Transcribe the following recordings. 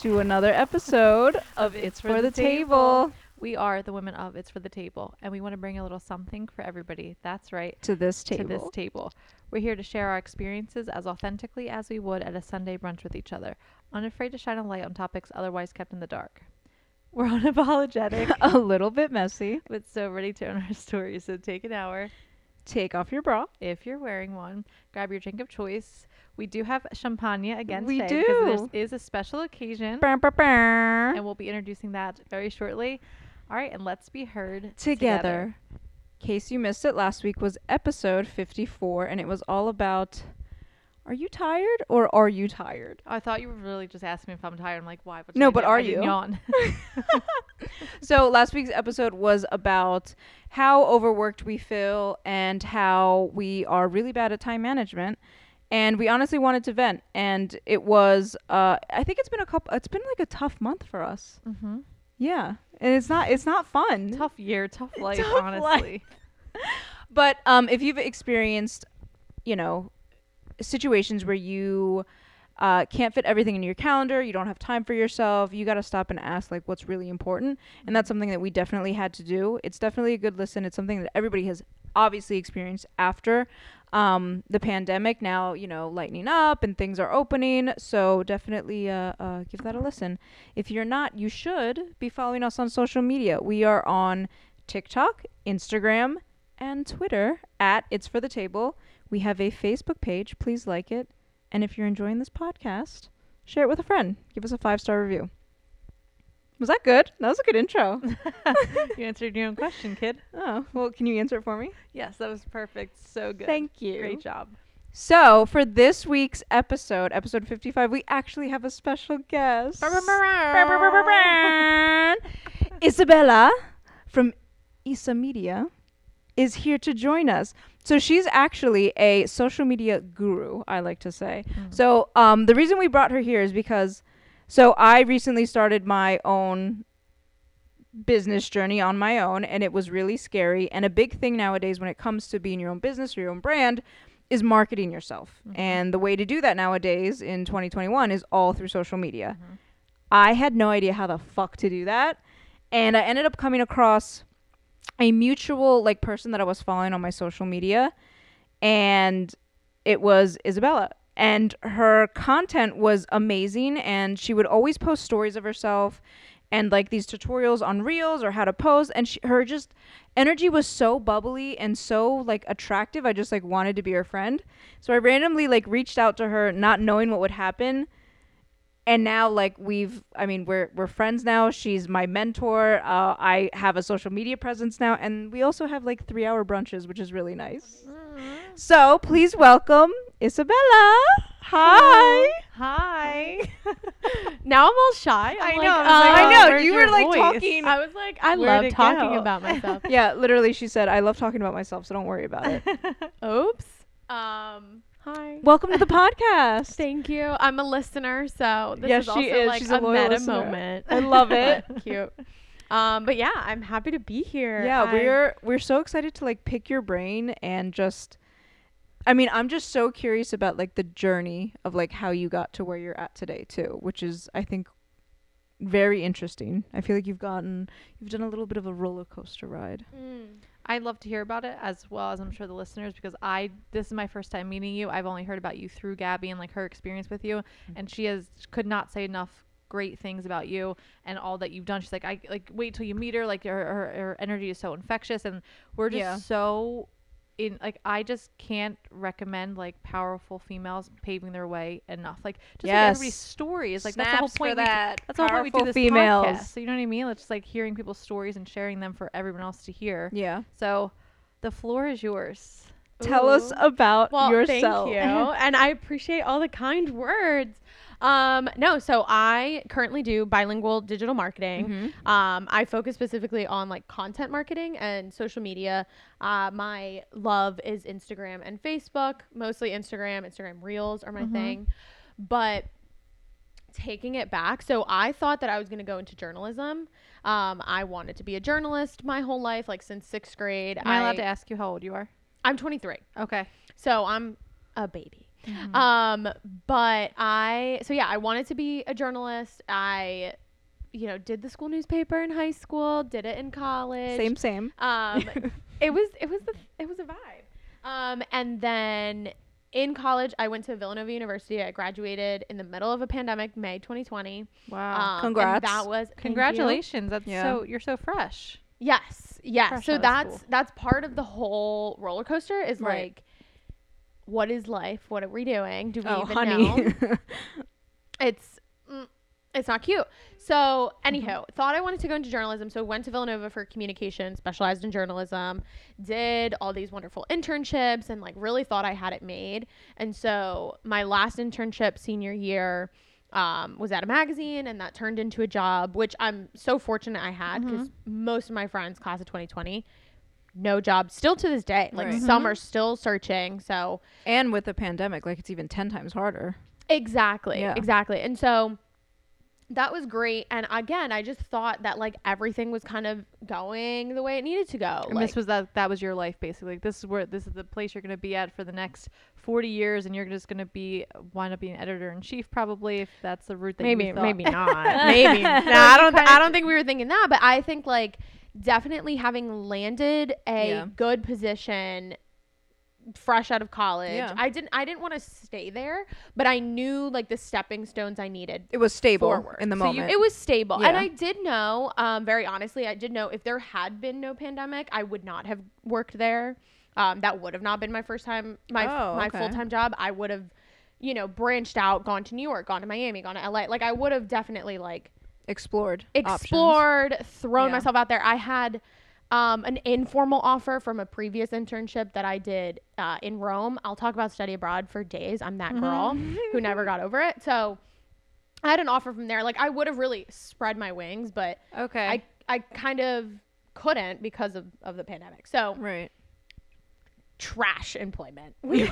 to another episode of It's for the Table. We are the women of It's for the Table, and we want to bring a little something for everybody. That's right, To this table. to table. this table. We're here to share our experiences as authentically as we would at a Sunday brunch with each other, unafraid to shine a light on topics otherwise kept in the dark. We're unapologetic, a little bit messy. but so ready to own our stories. So take an hour Take off your bra. if you're wearing one. Grab your drink of choice. We do have champagne again We today because do. this is a special occasion. Brr, brr, brr. and we'll be introducing that very shortly. All right, and let's be heard Together. In case you missed it, last week was episode 54, and it was all about are you tired or are you tired? I thought you were really just asking me if I'm tired. I'm like, why? What No, but are you? Yawn. So last week's episode was about how overworked we feel and how we are really bad at time management. And we honestly wanted to vent, and it was. Uh, I think it's been a couple. It's been like a tough month for us. mm-hmm. Yeah, and it's not. It's not fun. Tough year, tough life, Tough honestly. But um, if you've experienced, you know, situations where you uh, can't fit everything in your calendar, you don't have time for yourself, you got to stop and ask like what's really important, and that's something that we definitely had to do. It's definitely a good listen. It's something that everybody has obviously experienced after um, the pandemic. Now you know lightening up and things are opening, so definitely uh, uh, give that a listen. If you're not, you should be following us on social media. We are on TikTok, Instagram, and Twitter at It's for the Table. We have a Facebook page. Please like it. And if you're enjoying this podcast, share it with a friend. Give us a five star review. Was that good? That was a good intro. you answered your own question, kid. oh, well, can you answer it for me? Yes, that was perfect. So good. Thank you. Great job. So, for this week's episode, episode 55, we actually have a special guest. Isabella from Isa Media is here to join us. So she's actually a social media guru, I like to say. Mm. So um, the reason we brought her here is because, so I recently started my own business journey on my own, and it was really scary. And a big thing nowadays when it comes to being your own business or your own brand is marketing yourself. Mhm. And the way to do that nowadays in 2021 is all through social media. Mhm. I had no idea how the fuck to do that. And I ended up coming across a mutual like person that I was following on my social media and it was Isabella and her content was amazing and she would always post stories of herself and like these tutorials on reels or how to pose and she, her just energy was so bubbly and so like attractive i just like wanted to be her friend. So i randomly like reached out to her not knowing what would happen and now like we've i mean we're we're friends now she's my mentor uh, i have a social media presence now and we also have like three hour brunches which is really nice so please welcome isabella hi Hi. now I'm all shy. I'm I like, know, I was uh, I know, you were, like, voice? talking- I was like, I love talking go? about myself. yeah literally she said i love talking about myself so don't worry about it Oops. Um. Hi. welcome to the podcast Thank you. I'm a listener, so this Yes, is also she is. like She's a a, meta listener. moment. I love it. Cute. Um. But yeah, I'm happy to be here. yeah I- we're we're so excited to like pick your brain and just i mean i'm just so curious about like the journey of like how you got to where you're at today too which is i think very interesting i feel like you've gotten you've done a little bit of a roller coaster ride Mm. I'd love to hear about it as well as I'm sure the listeners because I this is my first time meeting you. I've only heard about you through Gabby and like her experience with you, mm-hmm. and she has could not say enough great things about you and all that you've done. She's like, I like wait till you meet her. Like her her, her energy is so infectious, and we're just Yeah. so in like I just can't recommend like powerful females paving their way enough. Like just like Yes. everybody's stories. Like that's the whole Snaps for point. we do- that. that's the whole point we do Powerful this females. podcast. So you know what I mean? It's just like hearing people's stories and sharing them for everyone else to hear. yeah So the floor is yours. tell us Ooh. about Well, yourself thank you, and I appreciate all the kind words. Um, no, so I currently do bilingual digital marketing. Mhm. Um, I focus specifically on like content marketing and social media. Uh, my love is Instagram and Facebook, mostly Instagram. Instagram Reels are my Mhm. thing, but taking it back. So I thought that I was going to go into journalism. Um, I wanted to be a journalist my whole life, like since sixth grade. Am I allowed to ask you how old you are? I'm 23. Okay. So I'm a baby. Mhm. Um, but I so yeah, I wanted to be a journalist. I you know, did the school newspaper in high school, did it in college. Same, same. Um, it was it was the it was a vibe. Um, and then in college, I went to Villanova University. I graduated in the middle of a pandemic, May 2020. wow. Um, and Congrats. that was. Congratulations. That's Yeah. so you're so fresh. Yes, yes. Fresh so that's that's part of the whole roller coaster. Is Right. like, what is life? What are we doing? Do we Oh, even honey. know? it's mm, it's not cute. So, anyhow, Mm-hmm. thought I wanted to go into journalism, so went to Villanova for communication, specialized in journalism, did all these wonderful internships, and like really thought I had it made. And so, my last internship senior year um, was at a magazine, and that turned into a job, which I'm so fortunate I had because Mm-hmm. most of my friends, class of 2020, no job still to this day. Like Right. some mm-hmm. are still searching. So and with the pandemic, like it's even ten times harder. Exactly. Yeah. Exactly. And so that was great. And again, I just thought that like everything was kind of going the way it needed to go. And Like, this was that that was your life basically. Like, this is where this is the place you're gonna be at for the next forty years, and you're just gonna be wind up being editor in chief probably if that's the route that maybe maybe not. maybe. No, I don't I don't think we were thinking that, but I think like definitely having landed a Yeah. good position fresh out of college. Yeah. I didn't I didn't want to stay there, but I knew like the stepping stones I needed It was stable forward. in the So you- moment. it was stable. And I did know, um, very honestly, I did know if there had been no pandemic, I would not have worked there. Um, that would have not been my first time, my Oh, my full time job. I would have, you know, branched out, gone to New York, gone to Miami, gone to LA. Like I would have definitely like explored. options. explored, thrown Yeah. myself out there. I had um, an informal offer from a previous internship that I did uh, in Rome. I'll talk about study abroad for days. I'm that girl who never got over it. So I had an offer from there. Like I would have really spread my wings, but Okay. I I kind of couldn't because of, of the pandemic. So Right. trash employment. We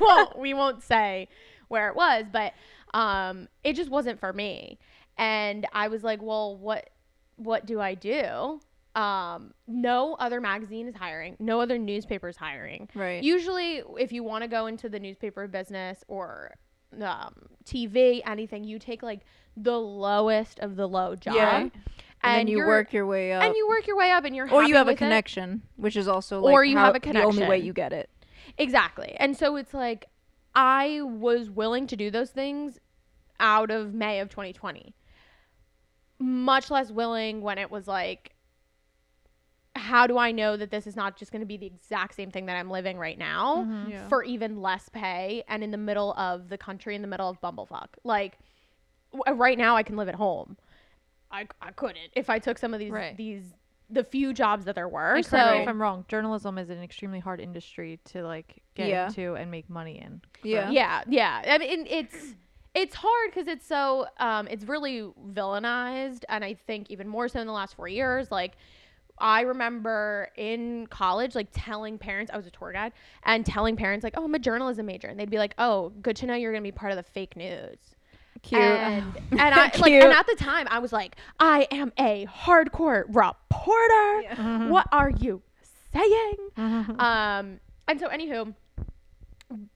won't we won't say where it was, but um it just wasn't for me. And I was like, well, what what do I do? Um no other magazine is hiring, no other newspaper is hiring. Right. Usually if you want to go into the newspaper business or um, TV, anything, you take like the lowest of the low job. Yeah. and, then you work your way up. and you work your way up and you're or you have a with it. connection, which is also like Or you have a connection. The only way you get it. Exactly. And so it's like I was willing to do those things out of May of 2020. Much less willing when it was like how do I know that this is not just going to be the exact same thing that I'm living right now Mhm. Yeah. for even less pay and in the middle of the country in the middle of bumblefuck. Like w- right now I can live at home. I, I couldn't if I took some of these Right. these the few jobs that there were. And so correct me if I'm wrong. Journalism is an extremely hard industry to like get Yeah. into and make money in. Yeah. yeah yeah i mean it's it's hard because it's so um it's really villainized and i think even more so in the last four years like i remember in college like telling parents i was a tour guide and telling parents like oh i'm a journalism major and they'd be like oh good to know you're gonna be part of the fake news Cute. and, and I like and at the time I was like, I am a hardcore reporter. Mhm. What are you saying? Mhm. Um, and so, anywho,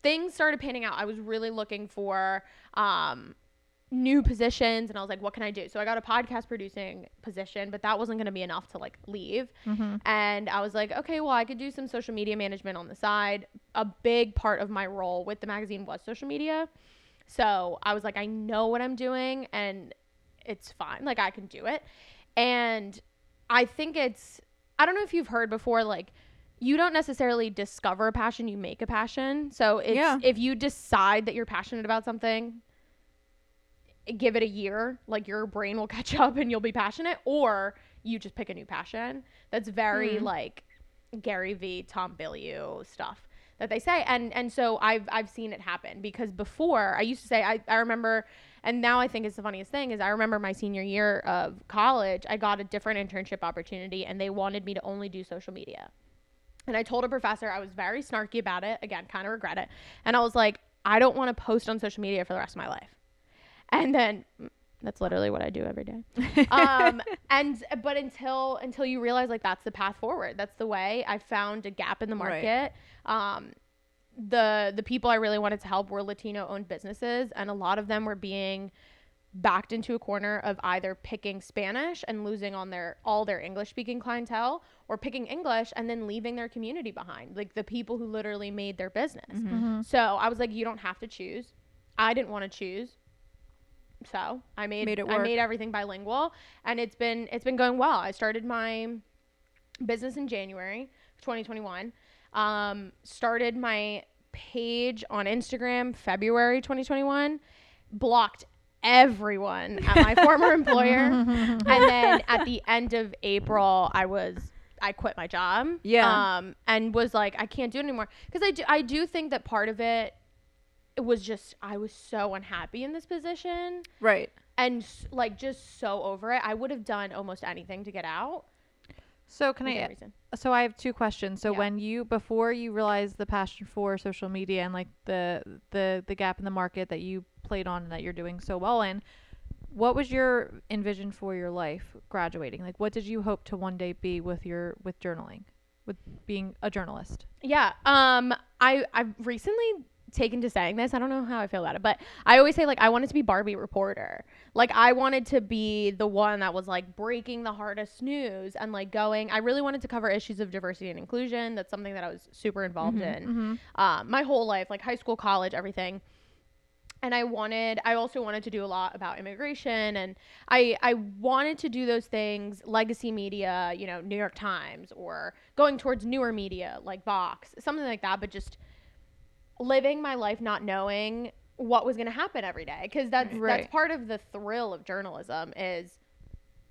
things started panning out. I was really looking for um, new positions, and I was like, what can I do? So I got a podcast producing position, but that wasn't going to be enough to like leave. Mhm. And I was like, okay, well, I could do some social media management on the side. A big part of my role with the magazine was social media. So I was like, I know what I'm doing, and it's fine. Like, I can do it. And I think it's, I don't know if you've heard before, like, you don't necessarily discover a passion, you make a passion. So it's, Yeah. if you decide that you're passionate about something, give it a year, like your brain will catch up and you'll be passionate, or you just pick a new passion. That's very Hmm. like Gary Vee, Tom Bilyeu stuff that they say. And and so I've I've seen it happen because before I used to say I, I remember and now I think it's the funniest thing is I remember my senior year of college, I got a different internship opportunity and they wanted me to only do social media. And I told a professor I was very snarky about it. Again, kind of regret it. And I was like, I don't want to post on social media for the rest of my life. And then mm, that's literally what I do every day. um, and but until until you realize like that's the path forward. That's the way. I found a gap in the Right. market. Um, the the people I really wanted to help were Latino owned businesses and a lot of them were being backed into a corner of either picking Spanish and losing on their all their English speaking clientele or picking English and then leaving their community behind like the people who literally made their business. Mm-hmm. So I was like you don't have to choose. I didn't want to choose. So I made, Made it I made everything bilingual and it's been it's been going well. I started my business in January 2021. Um, started my page on Instagram February 2021. Blocked everyone at my former employer, and then at the end of April, I was I quit my job. Yeah. Um, and was like, I can't do it anymore because I do I do think that part of it. It was just I was so unhappy in this position Right. and like just so over it. I would have done almost anything to get out. So can I? reason. So I have two questions. So Yeah. when you before you realized the passion for social media and like the the the gap in the market that you played on and that you're doing so well in, what was your envision for your life graduating? Like what did you hope to one day be with your with journaling, with being a journalist? Yeah. Um I I've recently taken to saying this. I don't know how I feel about it, but I always say like I wanted to be Barbie reporter. Like I wanted to be the one that was like breaking the hardest news and like going I really wanted to cover issues of diversity and inclusion. That's something that I was super involved in. Um my whole life, like high school, college, everything. And I wanted I also wanted to do a lot about immigration and I I wanted to do those things legacy media, you know, New York Times or going towards newer media like Vox, something like that, but just living my life not knowing what was going to happen every day because that's Right. that's part of the thrill of journalism is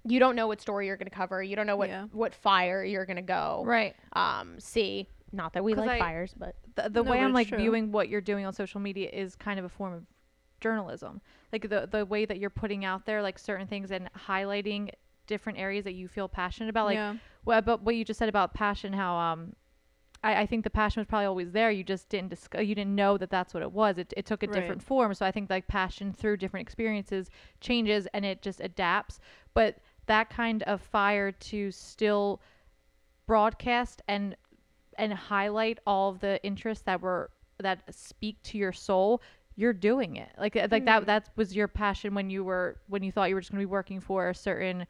you don't know what story you're going to cover you don't know what Yeah. what fire you're going to go Right. um see not that we like I- fires but the, the No, way I'm like true. viewing what you're doing on social media is kind of a form of journalism. Like the the way that you're putting out there like certain things and highlighting different areas that you feel passionate about. Like yeah. well, but what you just said about passion, how um, I, I think the passion was probably always there. You just didn't discuss. You didn't know that that's what it was. It it took a Right. different form. So I think like passion through different experiences changes and it just adapts. But that kind of fire to still broadcast and and highlight all of the interests that were that speak to your soul you're doing it like like that that was your passion when you were when you thought you were just going to be working for a certain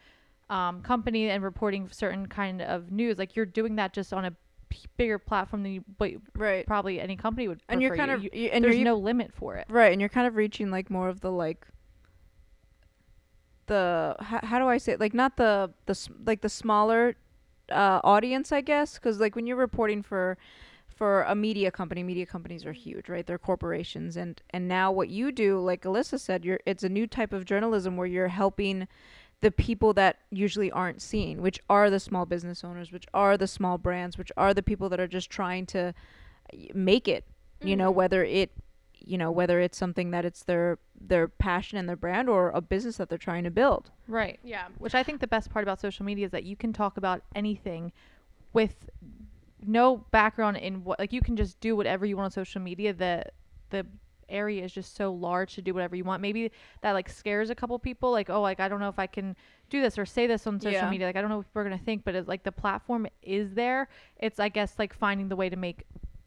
um, company and reporting certain kind of news like you're doing that just on a p- bigger platform than you but Right. probably any company would And you're kind you. of You- and there's no limit for it right, and you're kind of reaching like more of the like the how, how do I say it? like not the the like the smaller uh, audience, I guess, because like when you're reporting for for a media company, media companies are huge, right? They're corporations, and and now what you do, like Alyssa said, you're it's a new type of journalism where you're helping the people that usually aren't seen, which are the small business owners, which are the small brands, which are the people that are just trying to make it. You know, mm-hmm. whether it you know whether it's something that it's their their passion and their brand or a business that they're trying to build right yeah which I think the best part about social media is that you can talk about anything with no background in what like you can just do whatever you want on social media the the area is just so large to do whatever you want maybe that like scares a couple people like oh like I don't know if I can do this or say this on social Yeah. media like I don't know what people are going to think but it's like the platform is there it's I guess like finding the way to make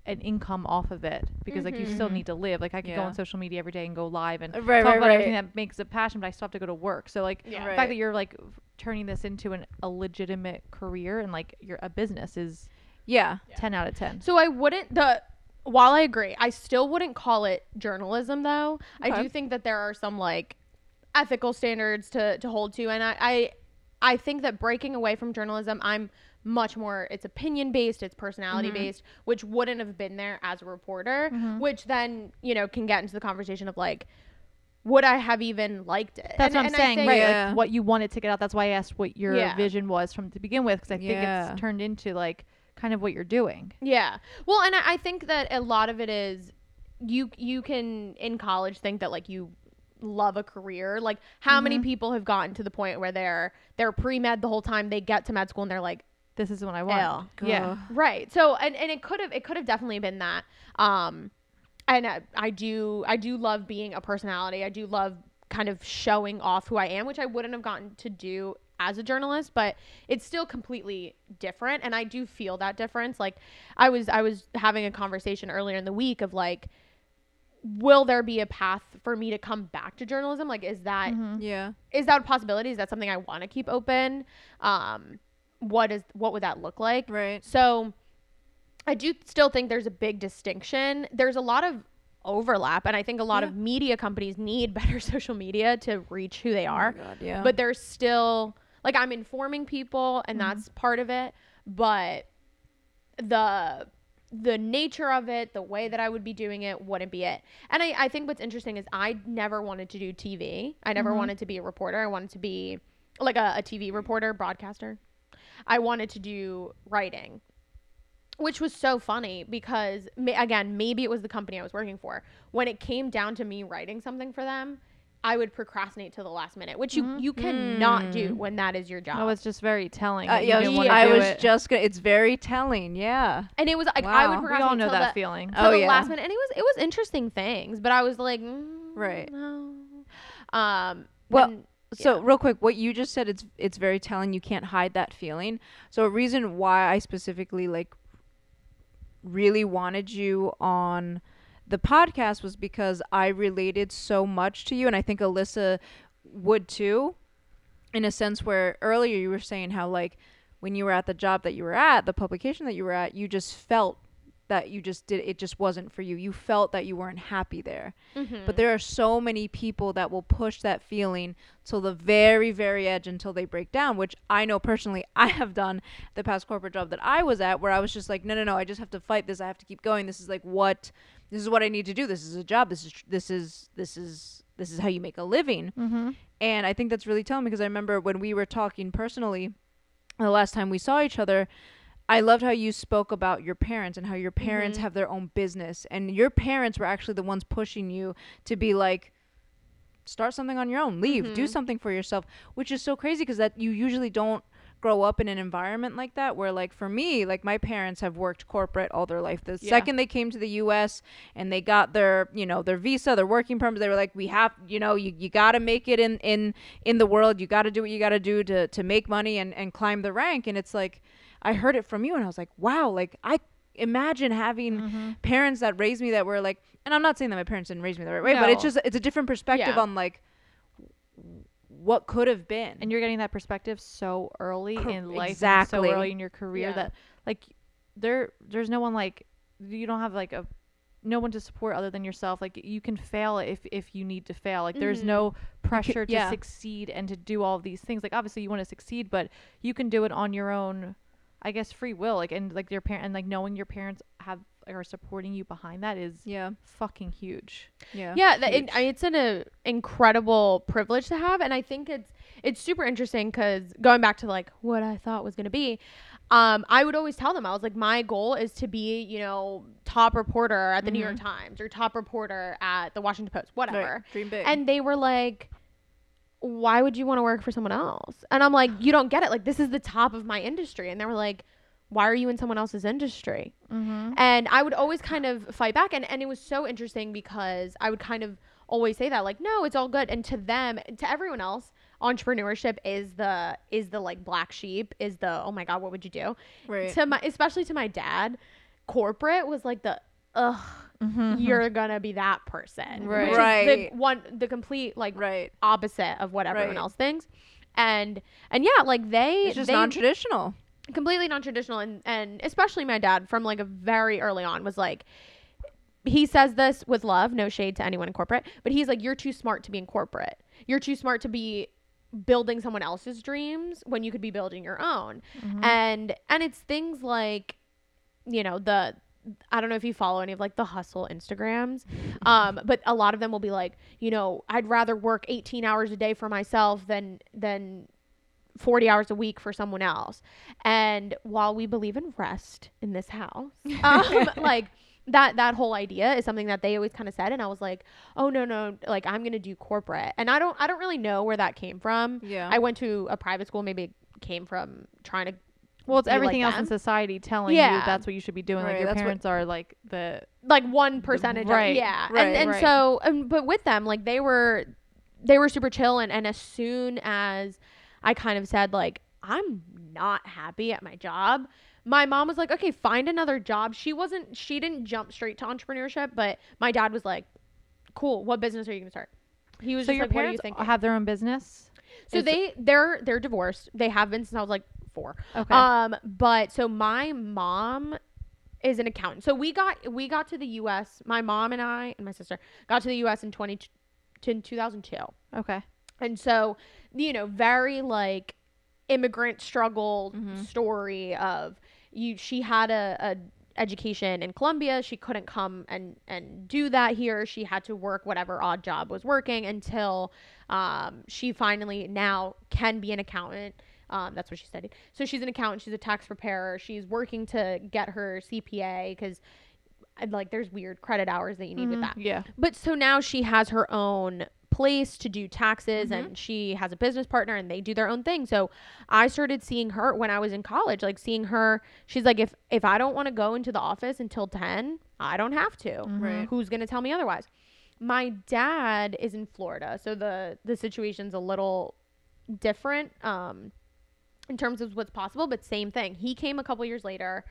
an income off of it because like you still Mhm. need to live like I could go on social media every day and go live and right talk right about everything that makes a passion, but I still have to go to work. So like Yeah. the Right. fact that you're like turning this into an, a legitimate career and like you're a business is yeah ten out of ten. So I wouldn't the while I agree, I still wouldn't call it journalism though. I do think that there are some like ethical standards to to hold to and I I, I think that breaking away from journalism, I'm much more it's opinion based, it's personality based, mm-hmm. which wouldn't have been there as a reporter, mm-hmm. which then, you know, can get into the conversation of like would I have even liked it? That's And- what I'm saying, think- right? Yeah. Like what you wanted to get out. That's why I asked what your Yeah. vision was from to begin with, because I think Yeah. it's turned into like kind of what you're doing. Yeah. Well, and I, I think that a lot of it is you you can in college think that like you love a career. Like how many people have gotten to the point where they're they're pre-med the whole time they get to med school and they're like This is what I want. Yeah. Right. So and and it could have it could have definitely been that. Um and I, I do I do love being a personality. I do love kind of showing off who I am, which I wouldn't have gotten to do as a journalist, but it's still completely different and I do feel that difference. Like I was I was having a conversation earlier in the week of like will there be a path for me to come back to journalism? Like is that Mhm. Yeah. is that a possibility? Is that something I want to keep open? Um what is what would that look like? Right. So I do still think there's a big distinction. There's a lot of overlap and I think a lot Yeah. of media companies need better social media to reach who they are. Oh my God, yeah. But there's still like I'm informing people and Mm-hmm. that's part of it, but the the nature of it, the way that I would be doing it wouldn't be it. And I, I think what's interesting is I never wanted to do TV. I never Mm-hmm. wanted to be a reporter. I wanted to be like a, a TV reporter, broadcaster. I wanted to do writing, which was so funny because, again, maybe it was the company I was working for. When it came down to me writing something for them, I would procrastinate till the last minute, which you, you cannot do Mm. when that is your job. Oh, it's just very telling. Uh, yeah, yeah, I was it. just gonna. It's very telling. Yeah. and it was like I would Wow. We We all know that the, feeling. till Oh, the yeah. last minute, and it was it was interesting things, but I was like, mm, Right. no. Um. Well, and- So Yeah. real quick, what you just said it's it's very telling. You can't hide that feeling. So a reason why I specifically like really wanted you on the podcast was because I related so much to you, and I think Alyssa would too, in a sense where earlier you were saying how like when you were at the job that you were at, the publication that you were at, you just felt that you just did it just wasn't for you. You felt that you weren't happy there. Mhm. But there are so many people that will push that feeling till the very, very edge until they break down, which I know personally I have done the past corporate job that I was at where I was just like, no, no, no, I just have to fight this. I have to keep going. This is like what, this is what I need to do. This is a job. This is, this is, this is, this is how you make a living. Mm-hmm. And I think that's really telling because I remember when we were talking personally the last time we saw each other, I loved how you spoke about your parents and how your parents Mhm. have their own business. And your parents were actually the ones pushing you to be like, start something on your own, leave, do Mhm. something for yourself, which is so crazy because that you usually don't grow up in an environment like that where like for me like my parents have worked corporate all their life the Yeah. second they came to the US and they got their you know their visa their working permit they were like we have you know you, you got to make it in in in the world you got to do what you got to do to to make money and and climb the rank and it's like I heard it from you and I was like wow like I imagine having Mm-hmm. parents that raised me that were like and I'm not saying that my parents didn't raise me the right way but it's just it's a different perspective Yeah. on like what could have been and you're getting that perspective so early Cor- in life exactly. so early in your career Yeah. that like there there's no one like you don't have like a no one to support other than yourself like you can fail if if you need to fail like there's Mhm. no pressure to yeah. succeed and to do all these things like obviously you want to succeed but you can do it on your own i guess free will like and like your parent and like knowing your parents have are supporting you behind that is yeah. fucking huge. Yeah. Yeah that, it, huge. I- it's an uh, incredible privilege to have and i think it's it's super interesting because going back to like what i thought was going to be um, i would always tell them i was like my goal is to be you know top reporter at the new york times or top reporter at the washington post whatever. Right. dream big. And they were like why would you want to work for someone else? And i'm like you don't get it. Like this is the top of my industry. And they were like why are you in someone else's industry mm-hmm. and I would always kind of fight back. And, and it was so interesting because I would kind of always say that, like, no, it's all good. And to them, to everyone else, entrepreneurship is the is the like black sheep, is the oh my god, what would you do? right To my especially to my dad, corporate was like the ugh, Mm-hmm. you're gonna be that person. Right. Right. the one the complete like right opposite of what everyone Right. else thinks. And and yeah, like they it's just they non-traditional completely non-traditional and and especially my dad from like a very early on was like he says this with love no shade to anyone in corporate but he's like you're too smart to be in corporate you're too smart to be building someone else's dreams when you could be building your own Mm-hmm. and and it's things like you know the I don't know if you follow any of like the hustle Instagrams, um, but a lot of them will be like, you know, I'd rather work 18 hours a day for myself than than 40 hours a week for someone else. And while we believe in rest in this house, um, like that that whole idea is something that they always kind of said and I was like, "Oh no, no, like I'm going to do corporate." And I don't I don't really know where that came from. yeah I went to a private school, maybe it came from trying to Well, it's be like everything else in society telling Yeah. you that's what you should be doing. Right, like your that's what- parents are like the like one percentage of- right, yeah right, and and right. so um, but with them like they were they were super chill and and as soon as I kind of said like I'm not happy at my job. My mom was like, "Okay, find another job." She wasn't she didn't jump straight to entrepreneurship, but my dad was like, "Cool, what business are you going to start?" He was so just your like, "What are you parents have their own business. so they they're they're divorced. They have been since I was like 4. Okay. Um, but so my mom is an accountant. So we got we got to the U.S. My mom and I and my sister got to the U.S. in twenty in two thousand two, okay. And so you know very like immigrant struggle Mhm. story of you. She had a. a education in Colombia she couldn't come and and do that here she had to work whatever odd job was working until um, she finally now can be an accountant um, that's what she studied. So she's an accountant. She's a tax preparer. She's working to get her CPA because, like, there's weird credit hours that you need with Mhm. that. Yeah. But so now she has her own place to do taxes Mhm. and she has a business partner and they do their own thing. So I started seeing her when I was in college, like seeing her, she's like if if I don't want to go into the office until 10, I don't have to. Mhm. Right. Who's going to tell me otherwise? My dad is in Florida, so the the situation's a little different um in terms of what's possible, but same thing. He came a couple years later.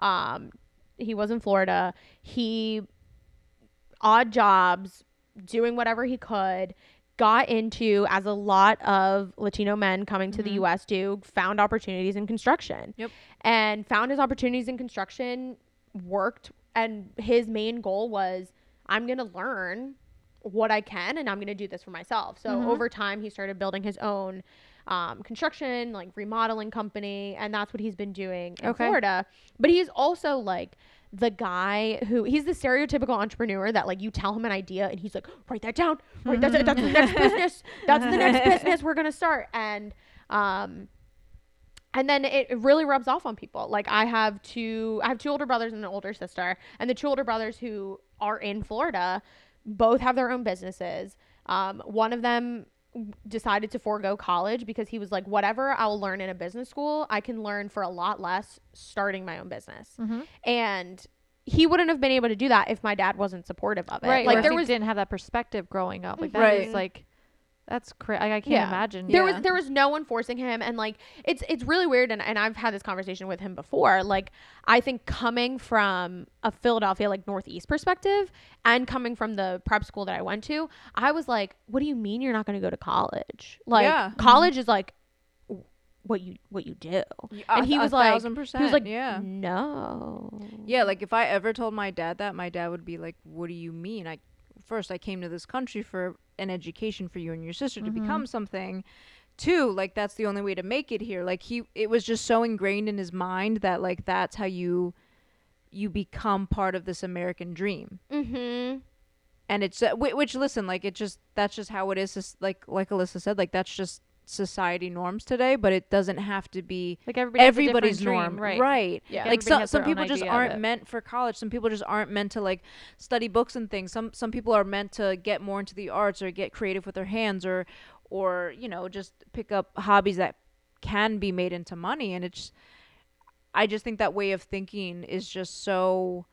Um he was in Florida. He odd jobs, doing whatever he could, got into as a lot of Latino men coming to the Mhm. US do, found opportunities in construction. Yep. And found his opportunities in construction, worked and his main goal was I'm going to learn what I can and I'm going to do this for myself. So Mhm. over time he started building his own um, construction, like remodeling company, and that's what he's been doing in Okay. Florida. But he's also like the guy who he's the stereotypical entrepreneur that like you tell him an idea and he's like write that down, write that down. That's the next business. That's the next business we're gonna start. And um, and then it it really rubs off on people. Like I have two, I have two older brothers and an older sister, and the two older brothers who are in Florida, both have their own businesses. Um, one of them decided to forego college because he was like, whatever I'll learn in a business school, I can learn for a lot less starting my own business. Mhm. And he wouldn't have been able to do that if my dad wasn't supportive of it. Right. Like Like there he was didn't have that perspective growing up. Like that Right. is like that's crazy. Like, I can't Yeah. imagine. there Yeah. was there was no one forcing him and like it's it's really weird and, and i've had this conversation with him before like i think coming from a philadelphia like northeast perspective and coming from the prep school that i went to i was like what do you mean you're not going to go to college like Yeah. Mm-hmm. college is like what you what you do and he was like thousand percent. he was like yeah. no Yeah, like if I ever told my dad that, my dad would be like, "What do you mean? I first I came to this country for an education for you and your sister to Mhm. become something. Two, like that's the only way to make it here. Like he it was just so ingrained in his mind that like that's how you you become part of this American dream. mm-hmm And it's uh, whi- which listen, like it just that's just how it is like like Alyssa said, like that's just society norms today, but it doesn't have to be Like everybody has a different everybody's dream, norm, right? right? yeah. Like Everybody some some people just aren't meant for college. Some people just aren't meant to like study books and things. Some some people are meant to get more into the arts or get creative with their hands or or you know just pick up hobbies that can be made into money. And it's i just think that way of thinking is just so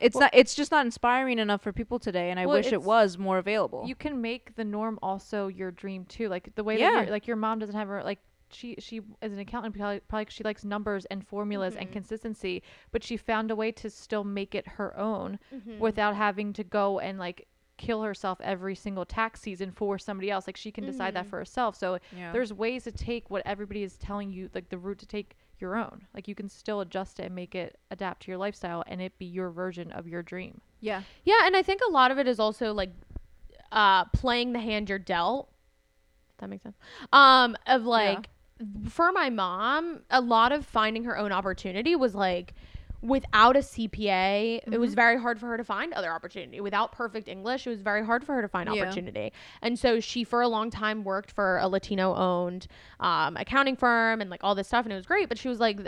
it's Well- not it's just not inspiring enough for people today and i Well, wish it was more available You can make the norm also your dream too. Like the way Yeah. that like your mom doesn't have her like she she is an accountant probably, probably she likes numbers and formulas and Mhm. consistency, but she found a way to still make it her own Mm-hmm. without having to go and like kill herself every single tax season for somebody else. Like she can decide that Mhm. for herself. So yeah there's ways to take what everybody is telling you, like the route to take your own. Like you can still adjust it and make it adapt to your lifestyle and it be your version of your dream. yeah Yeah, and I think a lot of it is also like uh playing the hand you're dealt. That makes sense. Um of like for my mom, a lot of finding her own opportunity was like without a CPA, it was very hard for her to find other opportunity. Without perfect English, it was very hard for her to find Yeah. opportunity. And so she for a long time worked for a Latino owned um, accounting firm and like all this stuff and it was great, but she was like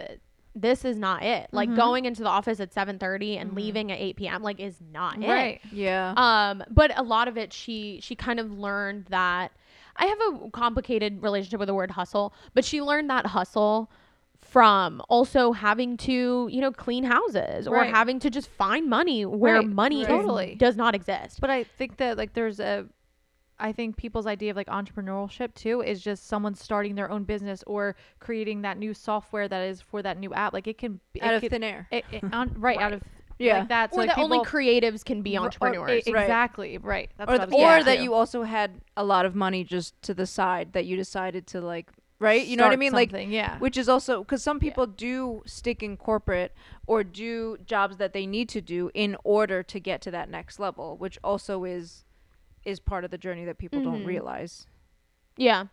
this is not it. Like Mhm. going into the office at 7:30 and Mhm. leaving at 8 p.m. like is not it Right. yeah um but a lot of it she she kind of learned that i have a complicated relationship with the word hustle but she learned that hustle from also having to you know clean houses or Right. having to just find money where Right, money is- totally. does not exist But I think that like there's a I think people's idea of like entrepreneurship too is just someone starting their own business or creating that new software that is for that new app. Like it can it out of could- thin air. it, it, on, right, out of Yeah. like that. So or like that only creatives can be r- or- entrepreneurs. Right. exactly, right. That's or what I or that to. you also had a lot of money just to the side that you decided to like right you know what i mean like yeah. which is also because some Yeah. people do stick in corporate or do jobs that they need to do in order to get to that next level which also is is part of the journey that people don't Mhm. realize Yeah.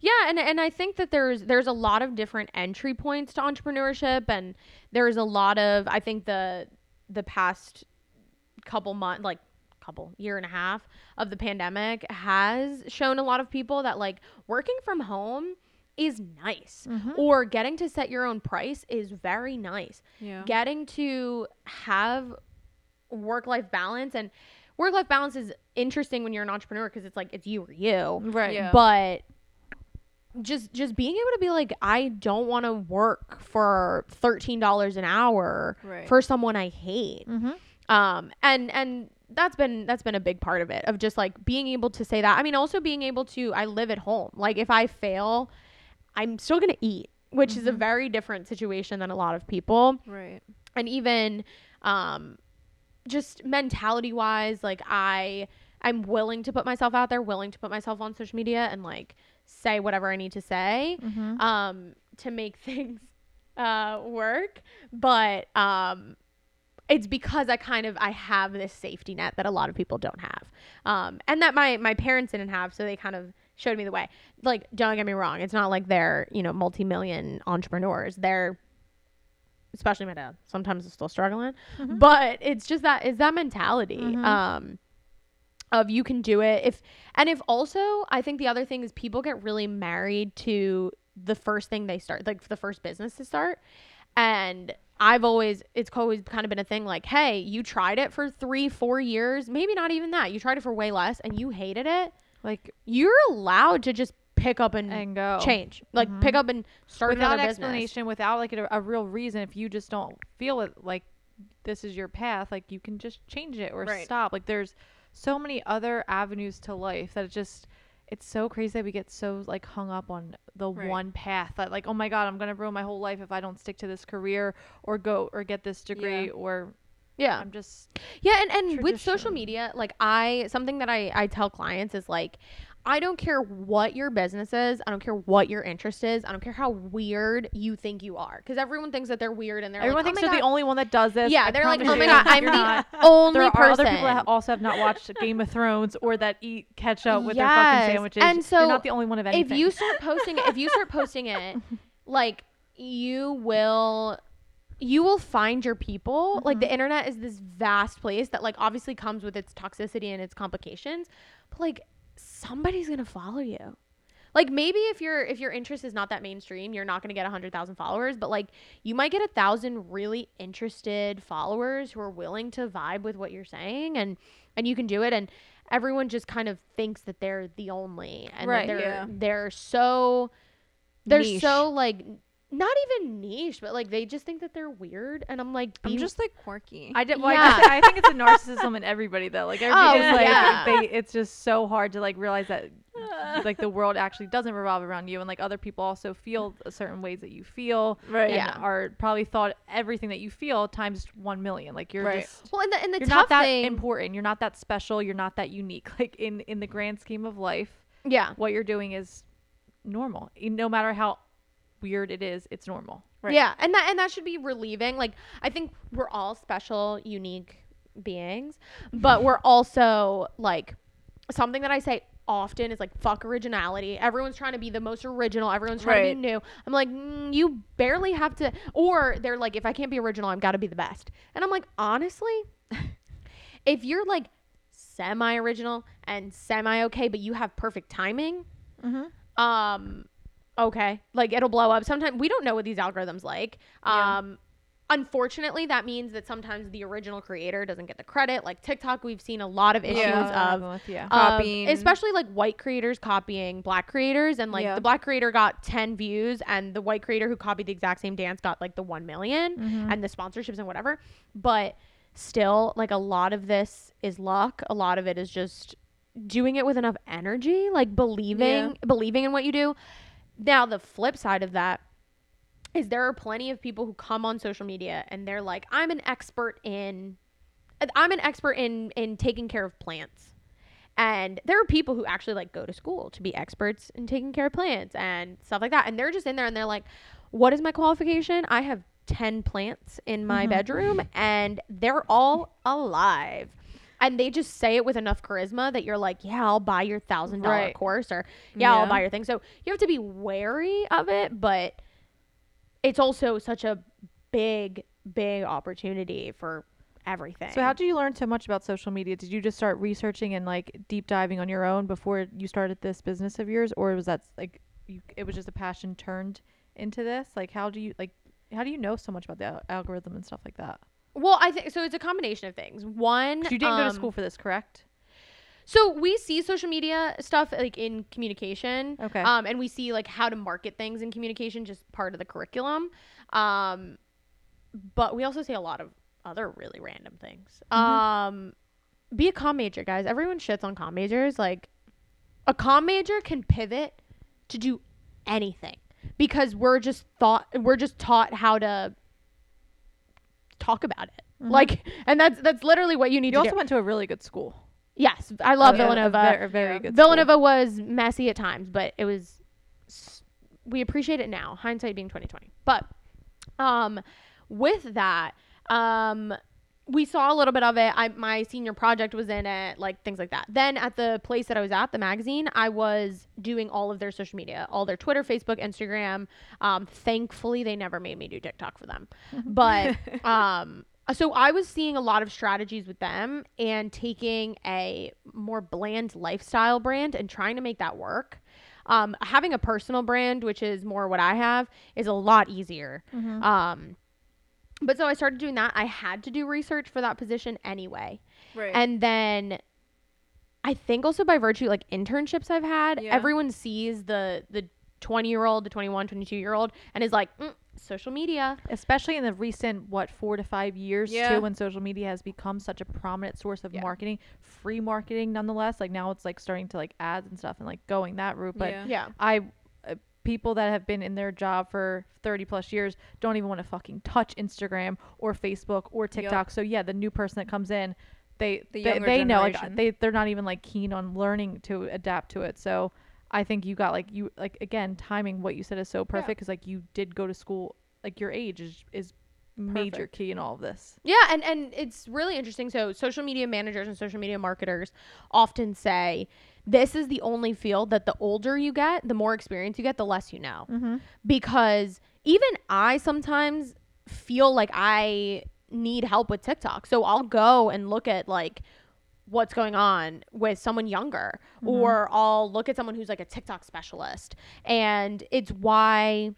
Yeah, and and I think that there's there's a lot of different entry points to entrepreneurship and there's a lot of I think the the past couple months like couple year and a half of the pandemic has shown a lot of people that like working from home is nice Mhm. or getting to set your own price is very nice. yeah Getting to have work life balance and work life balance is interesting when you're an entrepreneur because it's like it's you or you right. Yeah. but just just being able to be like i don't want to work for $13 an hour Right. for someone i hate Mm-hmm. um and and that's been that's been a big part of it of just like being able to say that i mean also being able to i live at home like if i fail i'm still gonna eat which is a Mhm. very different situation than a lot of people right and even um just mentality wise like i i'm willing to put myself out there willing to put myself on social media and like say whatever i need to say Mm-hmm. um to make things uh work but um it's because i kind of i have this safety net that a lot of people don't have um and that my my parents didn't have so they kind of showed me the way. Like don't get me wrong it's not like they're you know multi-million entrepreneurs. They're especially my dad sometimes is still struggling. Mhm. but it's just that is that mentality Mhm. um of you can do it. If and if also i think the other thing is people get really married to the first thing they start like the first business to start. And i've always it's always kind of been a thing like hey you tried it for three four years maybe not even that. You tried it for way less and you hated it Like you're allowed to just pick up and, and go change like Mhm. pick up and start without another business explanation, without like a, a real reason. If you just don't feel it, like this is your path, like you can just change it or Right. stop. Like there's so many other avenues to life that it just it's so crazy that we get so like hung up on the Right. one path that like oh my god i'm gonna ruin my whole life if i don't stick to this career or go or get this degree Yeah. or yeah i'm just Yeah, and, and with social media, like I something that I I tell clients is like I don't care what your business is, I don't care what your interest is, I don't care how weird you think you are, because everyone thinks that they're weird and they're everyone like, oh thinks oh my they're the only one that does this Yeah, I they're like, oh my god, I'm the not. only there are other people that also have not watched Game of Thrones or that eat ketchup with their fucking sandwiches. and so you're not the only one of anything. if you start posting if you start posting it, like you will you will find your people. Like Mm-hmm. the internet is this vast place that like obviously comes with its toxicity and its complications, but like somebody's going to follow you. Like maybe if your if your interest is not that mainstream, you're not going to get 100,000 followers, but like you might get a 1,000 really interested followers who are willing to vibe with what you're saying and and you can do it and everyone just kind of thinks that they're the only and Right, they're yeah. they're so they're Niche. so like not even niche, but like they just think that they're weird and I'm like i'm just like quirky I did. Well, Yeah. I, I think it's a narcissism in everybody though. Like everybody's Oh, like, yeah. they, it's just so hard to like realize that like the world actually doesn't revolve around you, and like other people also feel certain ways that you feel, right and Yeah. are probably thought everything that you feel times one million. Like you're Right. just well and the, and the you're tough not that thing important. You're not that special. You're not that unique. Like in in the grand scheme of life, yeah what you're doing is normal. No matter how weird it is, it's normal. Right. Yeah, and that and that should be relieving. Like I think we're all special, unique beings, but we're also like something that I say often is like fuck originality. Everyone's trying to be the most original. Everyone's trying to be new. I'm like, mm, you barely have to. Or they're like, if I can't be original, I've got to be the best. And I'm like, honestly, if you're like semi original and semi okay, but you have perfect timing, Mm-hmm. um okay like it'll blow up sometimes we don't know what these algorithms like Yeah. um unfortunately that means that sometimes the original creator doesn't get the credit like tiktok we've seen a lot of issues Yeah. of yeah. of- Copying. especially like white creators copying black creators and like Yeah. the black creator got 10 views and the white creator who copied the exact same dance got like the 1 million Mhm. and the sponsorships and whatever but still like a lot of this is luck a lot of it is just doing it with enough energy, like believing believing in what you do. Now the flip side of that is there are plenty of people who come on social media and they're like, I'm an expert in I'm an expert in in taking care of plants. And there are people who actually like go to school to be experts in taking care of plants and stuff like that. And they're just in there and they're like, What is my qualification? I have 10 plants in my Mhm. bedroom and they're all alive. And they just say it with enough charisma that you're like, Yeah, I'll buy your thousand dollar Right. course or yeah, I'll buy your thing. So you have to be wary of it, but it's also such a big, big opportunity for everything. So how did you learn so much about social media? Did you just start researching and like deep diving on your own before you started this business of yours, or was that like you, it was just a passion turned into this? Like how do you like how do you know so much about the al- algorithm and stuff like that? Well, I think so. It's a combination of things. One, you didn't go to um, school for this, correct? So we see social media stuff like in communication. Okay. Um, and we see like how to market things in communication, just part of the curriculum. Um, but we also see a lot of other really random things. Mm-hmm. Um, be a comm major, guys. Everyone shits on comm majors. Like, a comm major can pivot to do anything because we're just thought we're just taught how to talk about it. Like, and that's that's literally what you need Mm-hmm. you to also do. went to a really good school. yes, I love A- a Villanova. very, very good. school. Villanova was messy at times, but it was we appreciate it now. Hindsight being twenty twenty. But um with that, um we saw a little bit of it. I my senior project was in it, like things like that. Then at the place that I was at, the magazine, I was doing all of their social media, all their Twitter, Facebook, Instagram. Um, thankfully, they never made me do TikTok for them, but um, so I was seeing a lot of strategies with them and taking a more bland lifestyle brand and trying to make that work. Um, having a personal brand, which is more what I have, is a lot easier. Mm-hmm. Um, but so I started doing that. I had to do research for that position anyway. Right. And then I think also by virtue like internships I've had, Yeah. everyone sees the the 20 year old, the 21, 22 year old and is like, mm, social media. especially in the recent what four to five years Yeah. too when social media has become such a prominent source of Yeah. marketing free marketing nonetheless like now it's like starting to like ads and stuff and like going that route but Yeah. Yeah. i people that have been in their job for 30 plus years don't even want to fucking touch instagram or facebook or tiktok. So yeah the new person that comes in they The they, they know like they they're not even like keen on learning to adapt to it. So i think you got like you like again timing what you said is so perfect because like you did go to school like your age is is major key in all of this. Yeah, and and it's really interesting. So social media managers and social media marketers often say this is the only field that the older you get, the more experience you get, the less you know. mm-hmm. Because even I sometimes feel like I need help with TikTok. So I'll go and look at like what's going on with someone younger or I'll look at someone who's like a TikTok specialist. And it's why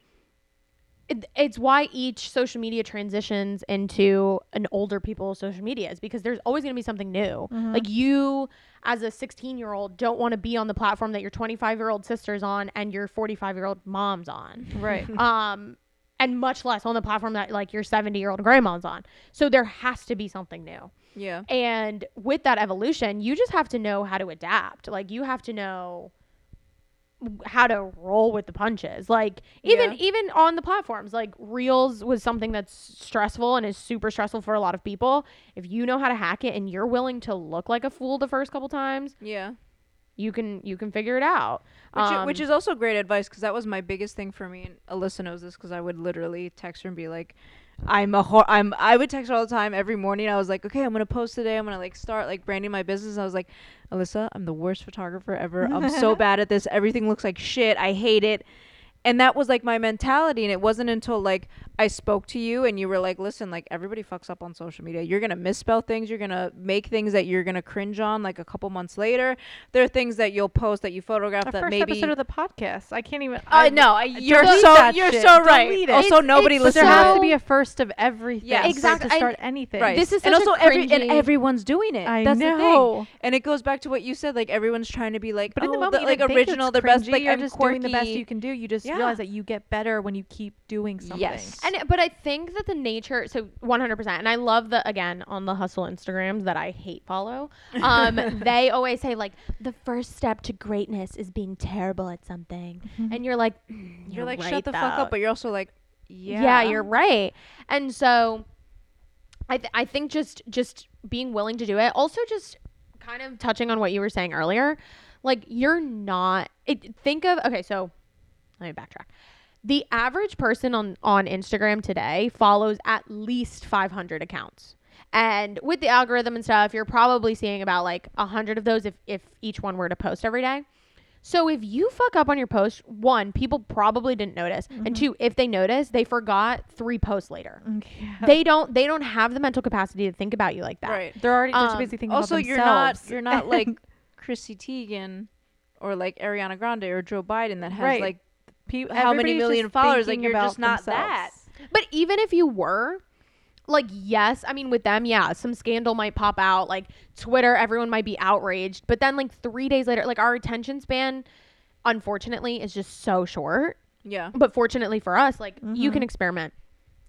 it, it's why each social media transitions into an older people's social media is because there's always going to be something new. Like you as a 16 year old don't want to be on the platform that your 25 year old sister's on and your 45 year old mom's on. right um and much less on the platform that like your 70 year old grandma's on. So there has to be something new. yeah. And with that evolution, you just have to know how to adapt. Like you have to know how to roll with the punches. Like even Yeah. even on the platforms, like Reels was something that's stressful and is super stressful for a lot of people. If you know how to hack it and you're willing to look like a fool the first couple times, Yeah. you can you can figure it out. Which, i- which Um, is also great advice because that was my biggest thing for me. And Alyssa knows this because I would literally text her and be like, "I'm a hor- I'm." I would text her all the time every morning. I was like, "Okay, I'm gonna post today. I'm gonna like start like branding my business." I was like, "Alyssa, I'm the worst photographer ever. I'm so bad at this. Everything looks like shit. I hate it." And that was like my mentality. And it wasn't until like I spoke to you and you were like, listen, like everybody fucks up on social media. You're going to misspell things. You're going to make things that you're going to cringe on like a couple months later. There are things that you'll post that you photograph the that first maybe. episode of the podcast i can't even uh, I know. I- You're so you're shit. so right. Delete it. Also, It's- nobody it's but there listens. has to be a first of everything yeah Exactly. to And start anything Right. This is and such a also every and everyone's doing it. I That's the know. thing. And it goes back to what you said. Like everyone's trying to be like, But in the oh, moment, the, like original, the best. Like you're I'm just quirky. doing the best you can do. You just Yeah. realize that you get better when you keep doing something. Yes. And but I think that the nature so 100% and I love the again on the hustle Instagrams that I hate follow. Um they always say like the first step to greatness is being terrible at something. And you're like "Mm, You're like, right, shut the fuck up, but you're also like, yeah. yeah. you're right. And so I th- I think just just being willing to do it. Also just kind of touching on what you were saying earlier. Like you're not it, think of okay, so let me backtrack. The average person on on Instagram today follows at least 500 accounts. And with the algorithm and stuff, you're probably seeing about like 100 of those if if each one were to post every day. So if you fuck up on your post, one, people probably didn't notice, and two, if they notice, they forgot three posts later. Yeah. They don't they don't have the mental capacity to think about you like that. Right. They're already they're Um, basically thinking Also, about you're not you're not like Chrissy Teigen or like Ariana Grande or Joe Biden that has Right. like Pe- how many million followers, like, you're just not that. But even if you were, like, yes, I mean, with them, yeah, some scandal might pop out. Like, Twitter, everyone might be outraged. But then, like, three days later, like, our attention span, unfortunately, is just so short. yeah. But fortunately for us, like, you Mhm. can experiment.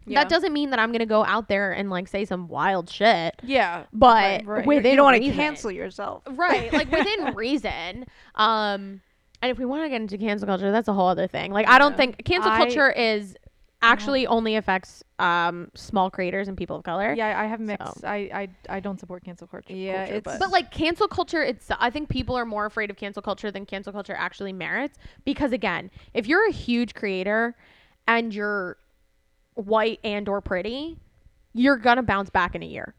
Yeah. That doesn't mean that I'm going to go out there and, like, say some wild shit. Yeah. But right. within you don't want to cancel yourself. Right. Like, within reason. Um, and if we want to get into cancel culture, that's a whole other thing. Like, I don't think cancel I- culture is actually only affects um small creators and people of color. Yeah, I have mixed. I, I I don't support cancel culture. Yeah, culture, it's- but, But like cancel culture, it's I think people are more afraid of cancel culture than cancel culture actually merits. Because again, if you're a huge creator and you're white and or pretty, you're gonna bounce back in a year.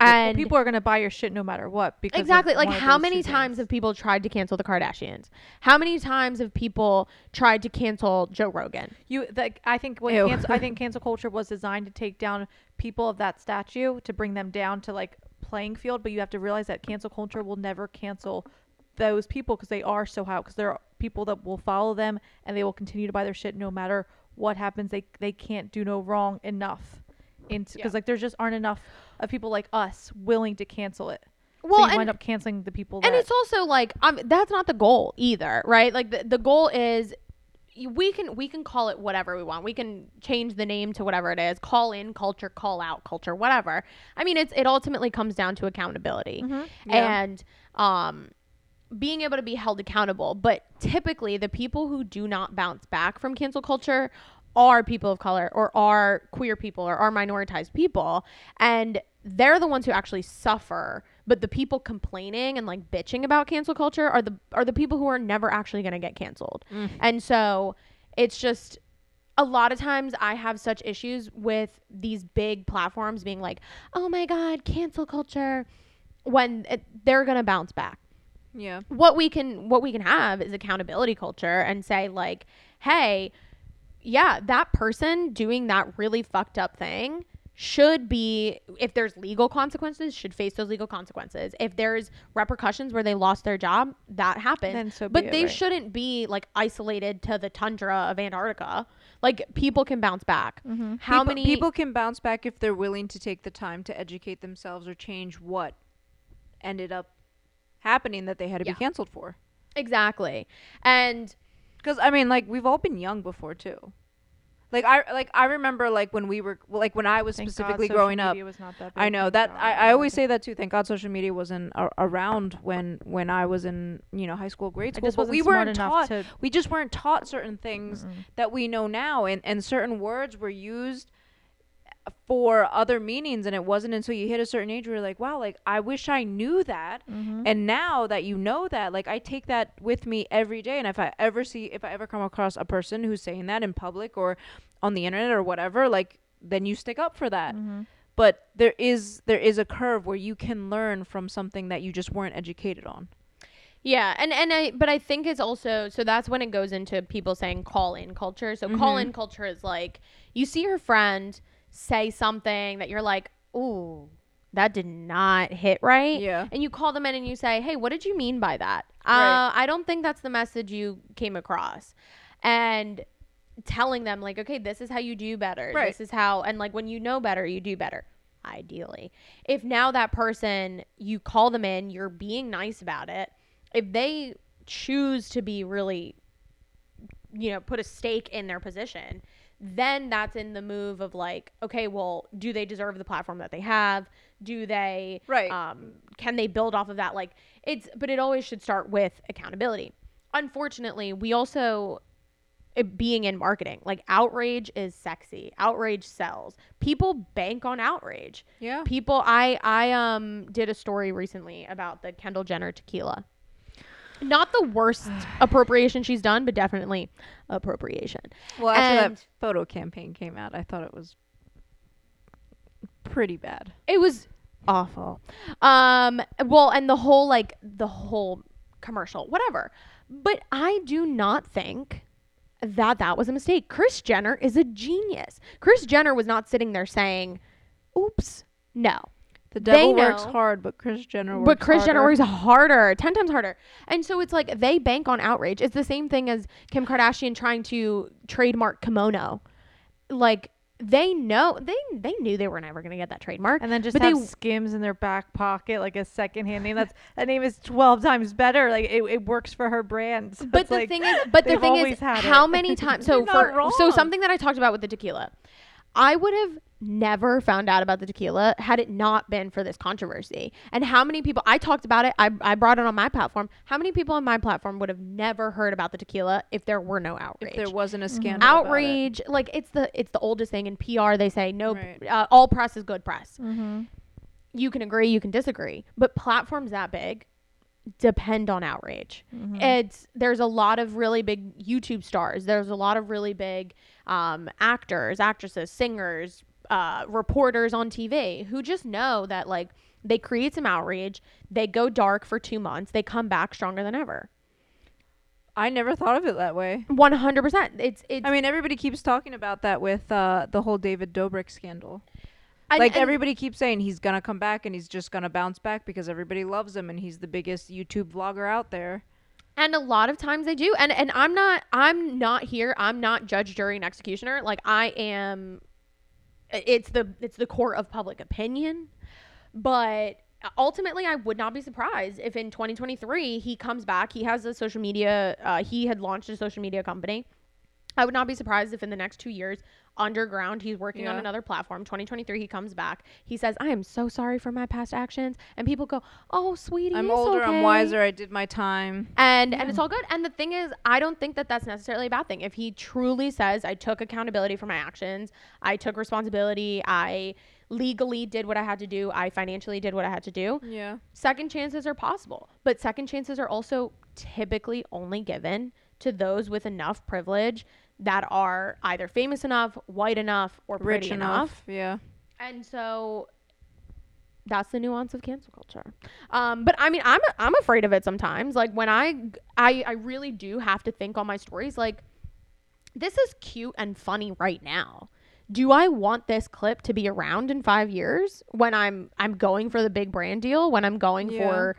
And people are gonna buy your shit no matter what. Because exactly like how many times have people tried to cancel the Kardashians? How many times have people tried to cancel Joe Rogan? you like I think what Ew. cancel, I think cancel culture was designed to take down people of that statue to bring them down to like playing field. But you have to realize that cancel culture will never cancel those people because they are so high. Because there are people that will follow them and they will continue to buy their shit no matter what happens. They they can't do no wrong enough. Because Yeah. like there just aren't enough of people like us willing to cancel it. Well, so you and- wind up canceling the people. and it's also like um, that's not the goal either right like the, the goal is we can we can call it whatever we want we can change the name to whatever it is call in culture call out culture whatever i mean it's it ultimately comes down to accountability Mhm. Yeah. and um being able to be held accountable but typically the people who do not bounce back from cancel culture are people of color or are queer people or are minoritized people and they're the ones who actually suffer but the people complaining and like bitching about cancel culture are the are the people who are never actually going to get canceled Mm. and so it's just a lot of times I have such issues with these big platforms being like, "Oh my god, cancel culture," when it, they're going to bounce back Yeah. what we can what we can have is accountability culture and say like hey yeah that person doing that really fucked up thing should be if there's legal consequences should face those legal consequences if there's repercussions where they lost their job that happened so but they right. shouldn't be like isolated to the tundra of antarctica like people can bounce back Mhm. how people, many people can bounce back if they're willing to take the time to educate themselves or change what ended up happening that they had to Yeah. be canceled for. exactly and Because I mean, like we've all been young before too. Like I like I remember like when we were like when I was Thank specifically social growing up. media was not that I know that God. I, I always say that too. Thank God social media wasn't a- around when when I was in you know high school, grade school. But we weren't taught. to. We just weren't taught certain things Mm-mm. that we know now, and and certain words were used for other meanings, and it wasn't until you hit a certain age where you're like, wow, like I wish I knew that. Mhm. And now that you know that, like I take that with me every day. And if I ever see, if I ever come across a person who's saying that in public or on the internet or whatever, like then you stick up for that. Mhm. But there is there is a curve where you can learn from something that you just weren't educated on. Yeah, and and I but I think it's also so that's when it goes into people saying call in culture. So call in culture is like you see your friend say something that you're like, "Ooh, that did not hit right." Yeah. And you call them in and you say, "Hey, what did you mean by that?" Right. Uh, I don't think that's the message you came across. And telling them like, "Okay, this is how you do better. Right. This is how and like when you know better, you do better." Ideally. If now that person you call them in, you're being nice about it, if they choose to be really you know, put a stake in their position, then that's in the move of like, okay, well, do they deserve the platform that they have? Do they Right. um can they build off of that like it's but it always should start with accountability. Unfortunately, we also it being in marketing, like outrage is sexy. Outrage sells. People bank on outrage Yeah. people i i um did a story recently about the kendall jenner tequila not the worst appropriation she's done but definitely appropriation. Well, after And- that photo campaign came out, I thought it was pretty bad. it was awful. Um well and the whole like the whole commercial whatever. But i do not think that that was a mistake. Kris jenner is a genius. Kris jenner was not sitting there saying oops no The They devil works hard, but Kris Jenner works but Kris Jenner harder. works harder, ten times harder, and so it's like they bank on outrage. It's the same thing as Kim Kardashian trying to trademark kimono. Like they know they they knew they were never gonna get that trademark, And then just But have they- Skims in their back pocket, like a secondhand name. That's that name is twelve times better. Like it, it works for her brand. So but the like, thing is, but the thing is, how it. many times? So for so something that I talked about with the tequila, I would have never found out about the tequila had it not been for this controversy. And how many people I talked about it, I I brought it on my platform. How many people on my platform would have never heard about the tequila if there were no outrage? if there wasn't a scandal. about it. outrage like it's the it's the oldest thing in PR they say no Right. uh, all press is good press Mm-hmm. you can agree you can disagree but platforms that big depend on outrage Mm-hmm. it's there's a lot of really big YouTube stars there's a lot of really big um, actors actresses singers uh, reporters on TV who just know that like they create some outrage they go dark for 2 months they come back stronger than ever I never thought of it that way. 100% it's it's I mean, everybody keeps talking about that with uh, the whole David Dobrik scandal. and- like and- everybody keeps saying he's gonna come back and he's just gonna bounce back because everybody loves him and he's the biggest YouTube vlogger out there. and a lot of times they do and and i'm not i'm not here i'm not judge jury and executioner like i am it's the it's the court of public opinion. But ultimately i would not be surprised if in 2023 he comes back. He has a social media uh, he had launched a social media company. I would not be surprised if in the next two years underground. He's working on another platform. 2023 he comes back. He says i am so sorry for my past actions. And people go oh sweetie I'm older, I'm wiser, I did my time. and and it's all good. And the thing is i don't think that that's necessarily a bad thing. If he truly says i took accountability for my actions. I took responsibility. I legally did what i had to do. I financially did what i had to do Yeah. second chances are possible. But second chances are also typically only given to those with enough privilege that are either famous enough white enough or pretty Rich enough enough. Yeah. and so that's the nuance of cancel culture. Um, but I mean, I'm I'm afraid of it sometimes. Like when I I I really do have to think on my stories. Like this is cute and funny right now. Do I want this clip to be around in five years when I'm I'm going for the big brand deal? When I'm going Yeah. for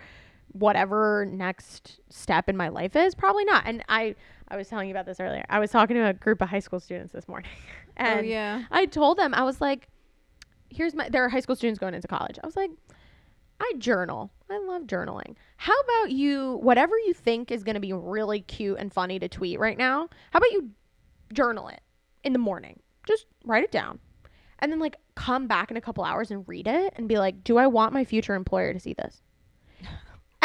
whatever next step in my life is? Probably not. And I I was telling you about this earlier. I was talking to a group of high school students this morning, oh, and oh yeah. I told them I was like, "Here's my." There are high school students going into college. I was like, "I journal. I love journaling. How about you? Whatever you think is going to be really cute and funny to tweet right now. How about you journal it in the morning? Just write it down, and then like come back in a couple hours and read it and be like, "Do I want my future employer to see this?"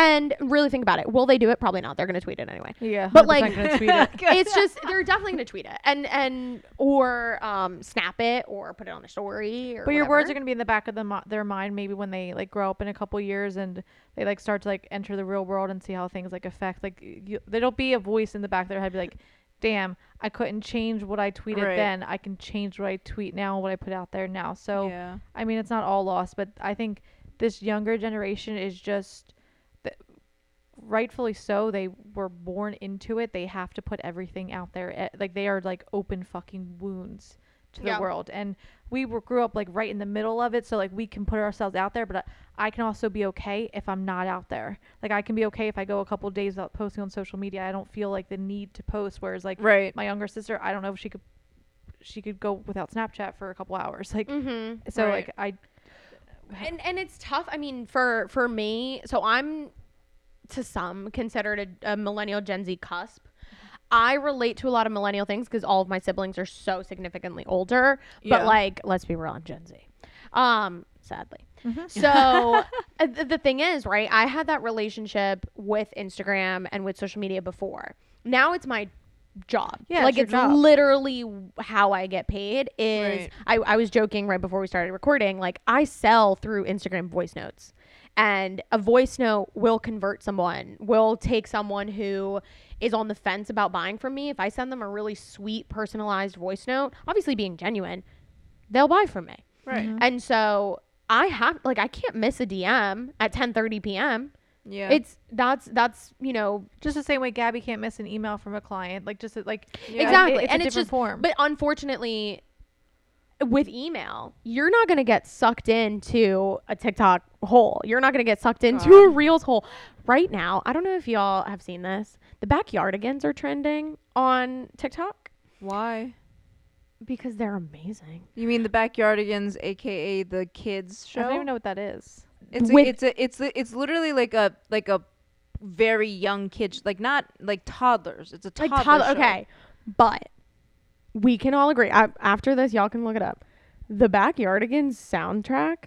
And really think about it. Will they do it? Probably not. They're going to tweet it anyway Yeah, But, 100% like- gonna tweet it. it's just they're definitely gonna tweet it and and or um snap it or put it on a story or But your words are gonna be in the back of the mo- their mind maybe when they like grow up in a couple years and they like start to like enter the real world and see how things like affect like you, there'll be a voice in the back of their head be like, damn, I couldn't change what I tweeted Right. then. I can change what I tweet now, and what I put out there now. So yeah. I mean, it's not all lost, but I think this younger generation is just, rightfully so. They were born into it. They have to put everything out there. eh, Like they are like open fucking wounds to the Yeah. world. And we were grew up like right in the middle of it, so like we can put ourselves out there. But I, I can also be okay if I'm not out there. Like I can be okay if I go a couple days without posting on social media. I don't feel like the need to post. Whereas like Right. my younger sister, I don't know if she could. She could go without Snapchat for a couple hours. Like mm-hmm. so, Right. like I and and it's tough i mean for for me so i'm to some considered a, a millennial gen z cusp I relate to a lot of millennial things because all of my siblings are so significantly older. Yeah. But like, let's be real, I'm Gen Z. Um, sadly. Mm-hmm. So uh, th- the thing is, right? I had that relationship with Instagram and with social media before. Now it's my job. Yeah, like it's it's job. literally how I get paid. Is Right. I, I was joking right before we started recording. Like I sell through Instagram voice notes, and a voice note will convert someone. Will take someone who is on the fence about buying from me. If I send them a really sweet, personalized voice note, obviously being genuine, they'll buy from me. Right. Mm-hmm. And so I have like I can't miss a DM at 10:30 p.m. Yeah. It's that's that's you know Just the same way Gabby can't miss an email from a client. Like just like Yeah. exactly, it's and a it's just form. But unfortunately, with email, you're not gonna get sucked into a TikTok hole. You're not gonna get sucked into a Reels hole. Right now, I don't know if y'all have seen this. The backyardigans are trending on TikTok Why? because they're amazing. You mean the Backyardigans, aka the kids show? I don't even know what that is. It's With- a, it's a, it's a, it's literally like a like a very young kid, sh- like not like toddlers. It's a toddler. like toddler. Okay, but we can all agree. I, after this, y'all can look it up. The Backyardigans soundtrack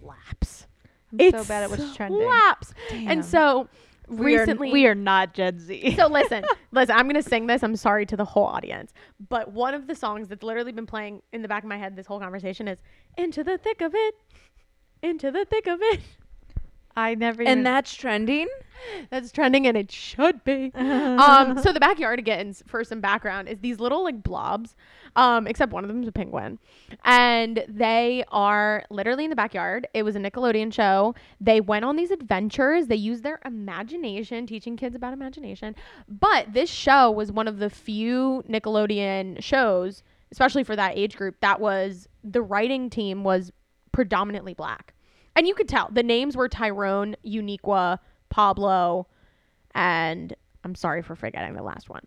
slaps. I'm It's so bad at what's trending. Slaps. Damn. And so We are- recently, we are not Gen Z. so listen, listen. I'm gonna sing this. I'm sorry to the whole audience, but one of the songs that's literally been playing in the back of my head this whole conversation is "Into the Thick of It." Into the thick of it. I never and that's trending. That's trending, and it should be. um, so the Backyardigans for some background, is these little like blobs. Um, except one of them is a penguin, and they are literally in the backyard. It was a Nickelodeon show. They went on these adventures. They used their imagination, teaching kids about imagination. But this show was one of the few Nickelodeon shows, especially for that age group, that was the writing team was predominantly black. And you could tell the names were Tyrone, Uniqua, Pablo, and I'm sorry for forgetting the last one.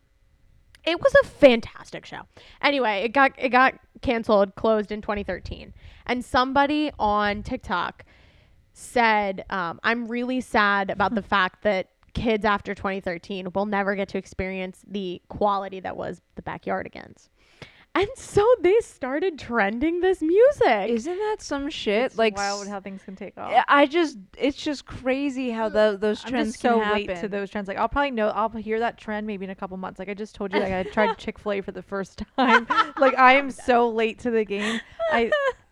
It was a fantastic show. Anyway, it got it got canceled, closed in 2013. And somebody on TikTok said, um, "I'm really sad about the fact that kids after 2013 will never get to experience the quality that was the Backyardigans." And so they started trending this music. Isn't that some shit? It's like wild how things can take off. Yeah, I just it's just crazy how the, those I'm trends so can late to those trends. Like I'll probably know I'll hear that trend maybe in a couple months. Like I just told you, like I tried Chick Fil A for the first time. like I am so late to the game. I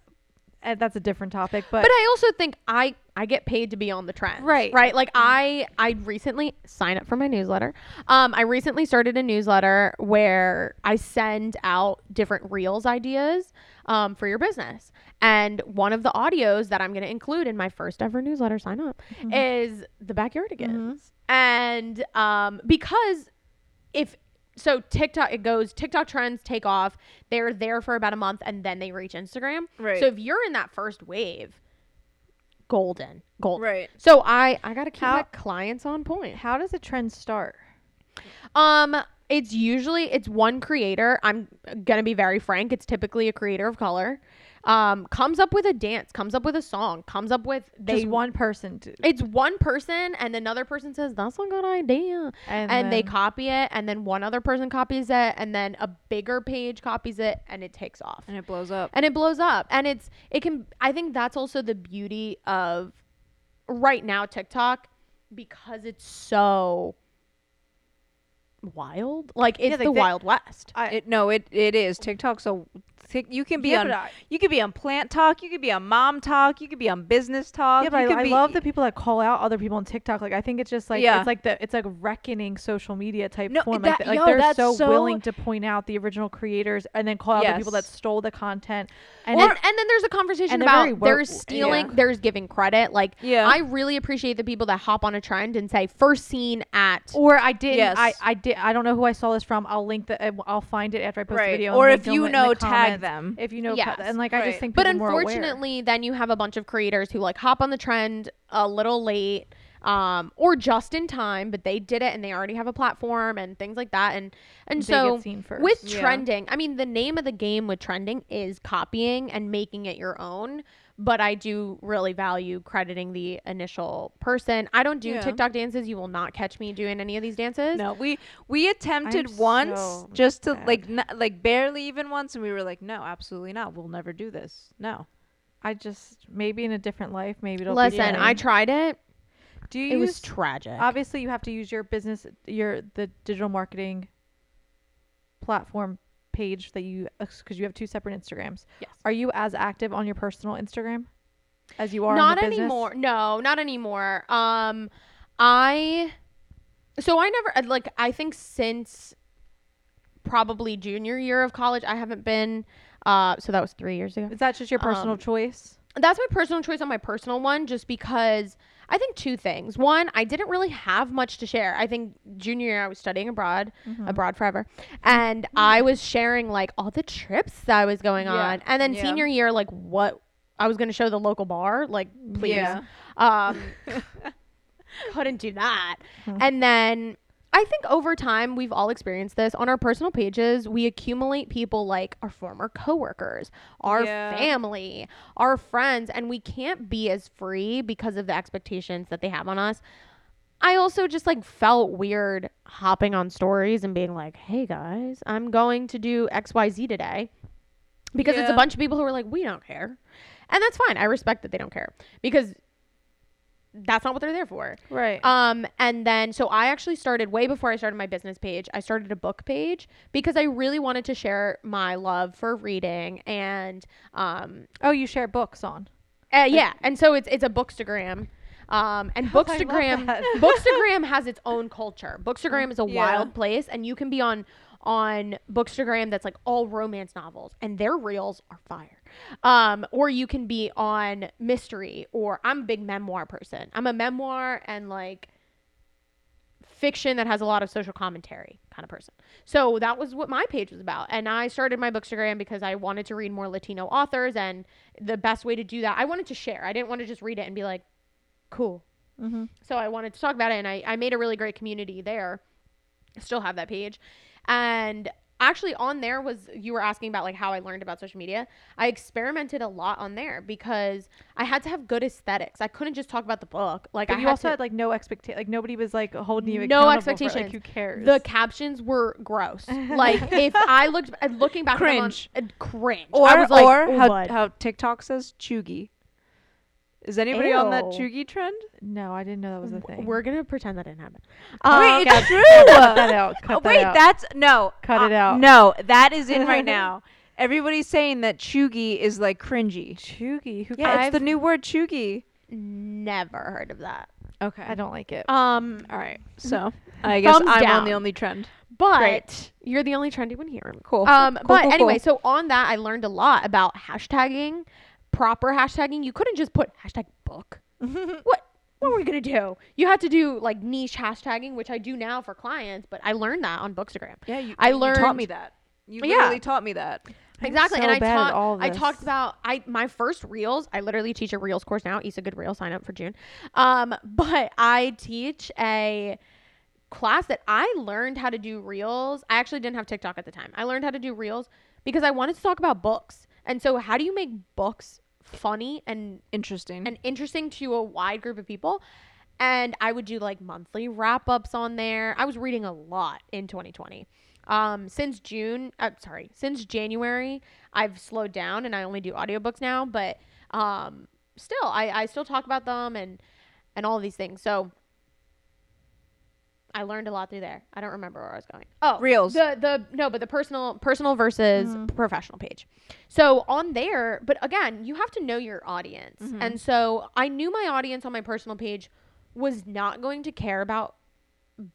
and that's a different topic, but, but I also think I I get paid to be on the trend. Right. Right. Like I I recently sign up for my newsletter. Um I recently started a newsletter where I send out different reels ideas um for your business. And one of the audios that I'm going to include in my first ever newsletter sign up is the backyardigans. And um because if so TikTok it goes TikTok trends take off. They're there for about a month and then they reach Instagram. Right. So if you're in that first wave, golden, golden. right. So I I gotta keep How- my clients on point. how does a trend start? Um, it's usually it's one creator. I'm gonna be very frank. It's typically a creator of color. Um, comes up with a dance, comes up with a song, comes up with they. Just one person to, it's one person, and another person says that's a good idea, and, and, they copy it, and then one other person copies it, and then a bigger page copies it, and it takes off And it blows up. and it blows up and it's it can i think that's also the beauty of right now tiktok because it's so wild like it's Yeah, like the they- wild west I, It no, it it is TikTok. So Tik- you can be Yeah, on I- you could be on plant talk, you could be on mom talk, you could be on business talk. yeah, but you I, could I be- love the people that call out other people on TikTok. Like I think it's just like Yeah. it's like the it's like reckoning social media type No, form. that- like, th- like yo, they're that's so, so- willing to point out the original creators and then call out the people that stole the content. And and, it- and then there's a conversation and they're very about wo- there's stealing yeah. there's giving credit like Yeah. i really appreciate the people that hop on a trend and say first seen at or I didn't. Yes. I I did. I don't know who I saw this from. I'll link the. uh, I'll find it after I post the right. video. Or if you know, the tag them. If you know, Yes. and like I just think. but people more unfortunately then you have a bunch of creators who like hop on the trend a little late um, or just in time, but they did it and they already have a platform and things like that. And and They so get seen first. with Yeah. trending, I mean, the name of the game with trending is copying and making it your own. But I do really value crediting the initial person. I don't do Yeah. TikTok dances. You will not catch me doing any of these dances. No, we we attempted I'm once so just to bad. like n- like barely even once, and we were like, no, absolutely not. We'll never do this. No. I just maybe in a different life, maybe it'll Listen, I tried it. do you It use was tragic. obviously you have to use your business your the digital marketing platform page that you because you have two separate Instagrams. yes. Are you as active on your personal Instagram as you are not on the business? anymore. No, not anymore. Um, I so I never uh, like I think since probably junior year of college I haven't been. Uh, so that was three years ago. Is that just your personal Um, choice? That's my personal choice on my personal one, just because I think two things. One, I didn't really have much to share. I think junior year I was studying abroad, Mm-hmm. abroad forever, and I was sharing like all the trips that I was going Yeah. on, and then Yeah. senior year like what I was going to show the local bar, like please, Yeah. um, couldn't do that. Mhm. And then I think over time we've all experienced this on our personal pages. We accumulate people like our former coworkers, our Yeah. family, our friends, and we can't be as free because of the expectations that they have on us. I also just like felt weird hopping on stories and being like, "Hey guys, I'm going to do XYZ today." Because it's a bunch of people who are like, "We don't care." And that's fine. I respect that they don't care because that's not what they're there for. Right. Um, and then so I actually started way before I started my business page. I started a book page because I really wanted to share my love for reading and um, oh, you share books on. uh, yeah. And so it's it's a bookstagram. Um, and love Bookstagram. Bookstagram has its own culture. Bookstagram is a Yeah. wild place, and you can be on on Bookstagram that's like all romance novels, and their reels are fire. Um, or you can be on mystery, or I'm a big memoir person. I'm a memoir and like fiction that has a lot of social commentary kind of person. So that was what my page was about. And I started my Bookstagram because I wanted to read more Latino authors and the best way to do that, I wanted to share. I didn't want to just read it and be like, cool. Mm-hmm. So I wanted to talk about it and I, I made a really great community there. I still have that page. And actually on there was you were asking about like how I learned about social media. I experimented a lot on there because I had to have good aesthetics. I couldn't just talk about the book. Like But I you had also to, had like no expectation. Like nobody was like holding you No accountable for it, expectations. like who cares? the captions were gross. like if I looked uh, looking back Cringe. on, uh, cringe. Or I was like, or "Oh, how, how TikTok says cheugy. Is anybody on that Ew. cheugy trend? no, I didn't know that was a thing. We're gonna pretend that didn't happen. Wait, Um, it's true. cut that out. Cut Oh, that wait, out. that's no. Cut it uh, out. No, that is in right now. Everybody's saying that cheugy is like cringy. Cheugy. Who? Yeah, it's the new word cheugy. never heard of that. Okay. I don't like it. Um, All right. So I guess Thumbs I'm on the only trend. but Great. you're the only trendy one here. Cool. Um, Cool, but cool, anyway, cool. so on that, I learned a lot about hashtagging, proper hashtagging. You couldn't just put hashtag book. what? What were we gonna do? You had to do like niche hashtagging, which I do now for clients. But I learned that on Bookstagram. yeah, you, I you taught me that. You Yeah. literally taught me that. I'm exactly, so and I taught. I talked about I my first reels. I literally teach a reels course now. Isa Good Reels. Sign up for June. Um, but I teach a class that I learned how to do reels. I actually didn't have TikTok at the time. I learned how to do reels because I wanted to talk about books. And so, how do you make books funny and Interesting. and interesting to a wide group of people? And I would do like monthly wrap ups on there. I was reading a lot in 2020. Um, since June, uh, sorry, since January, I've slowed down and I only do audiobooks now. But um, still, I, I still talk about them and and all these things. So I learned a lot through there. I don't remember where I was going. Oh, Reels. The the no, but the personal personal versus Mhm. professional page. So on there, but again, you have to know your audience. Mhm. And so I knew my audience on my personal page was not going to care about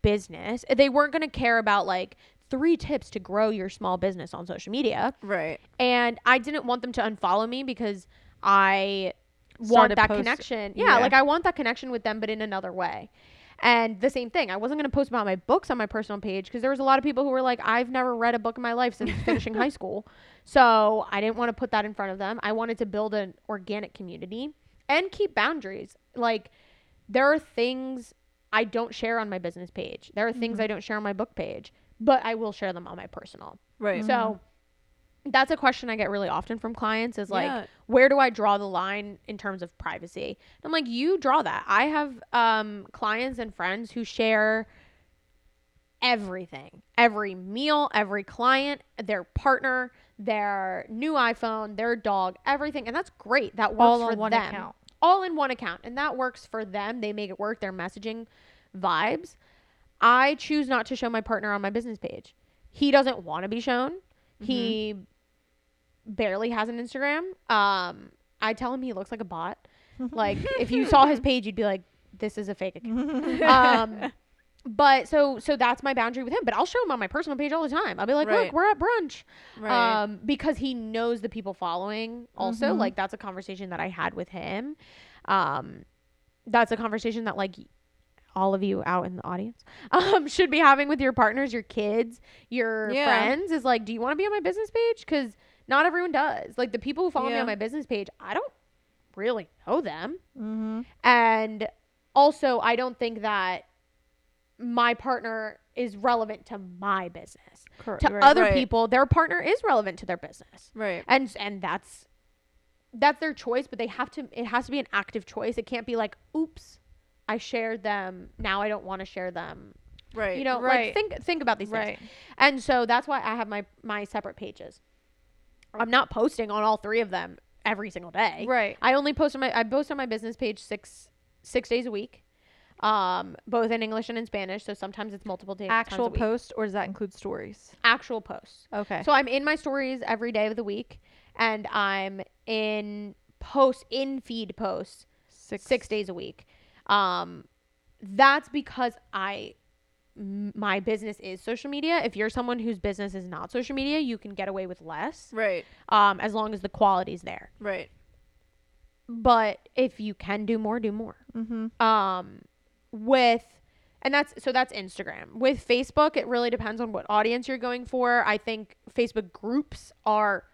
business. They weren't going to care about like three tips to grow your small business on social media. right. And I didn't want them to unfollow me because I want that post- connection. Yeah, yeah. like I want that connection with them, but in another way. And the same thing, I wasn't going to post about my books on my personal page because there was a lot of people who were like, I've never read a book in my life since finishing high school. So I didn't want to put that in front of them. I wanted to build an organic community and keep boundaries. Like, there are things I don't share on my business page. There are things Mhm. I don't share on my book page, but I will share them on my personal. Right. So that's a question I get really often from clients is like, Yeah. where do I draw the line in terms of privacy? I'm like, you draw that. I have um, clients and friends who share everything every meal, every client, their partner, their new iPhone, their dog, everything. And that's great. That works all for on one them. account. All in one account. And that works for them. They make it work. Their messaging vibes. I choose not to show my partner on my business page. He doesn't want to be shown. He barely has an Instagram. Um, I tell him he looks like a bot. Like if you saw his page, you'd be like, "This is a fake account." um, but so so that's my boundary with him. But I'll show him on my personal page all the time. I'll be like, Right. "Look, we're at brunch," Right. um, because he knows the people following. Also, Mhm. like that's a conversation that I had with him. Um, that's a conversation that like all of you out in the audience um, should be having with your partners, your kids, your Yeah. friends. Is like, do you want to be on my business page? Because not everyone does. Like the people who follow me on my business page, I don't really know them. Mm-hmm. And also, I don't think that my partner is relevant to my business. Correct. To right. other Right. people, their partner is relevant to their business. right. And and that's that's their choice, but they have to it has to be an active choice. It can't be like, "Oops, I shared them. Now I don't want to share them." Right. You know, Right. like think think about these things. right. And so that's why I have my my separate pages. I'm not posting on all three of them every single day. Right. I only post on my I post on my business page six six days a week, um, both in English and in Spanish. So sometimes it's multiple days. Actual post, or does that include stories? Actual posts. Okay. So I'm in my stories every day of the week, and I'm in post in feed posts six. six days a week. Um, that's because I my business is social media. If you're someone whose business is not social media, you can get away with less, Right. um, as long as the quality's there. Right. But if you can do more, do more. Mm-hmm. um with and that's so that's Instagram. With Facebook, it really depends on what audience you're going for. I think Facebook groups are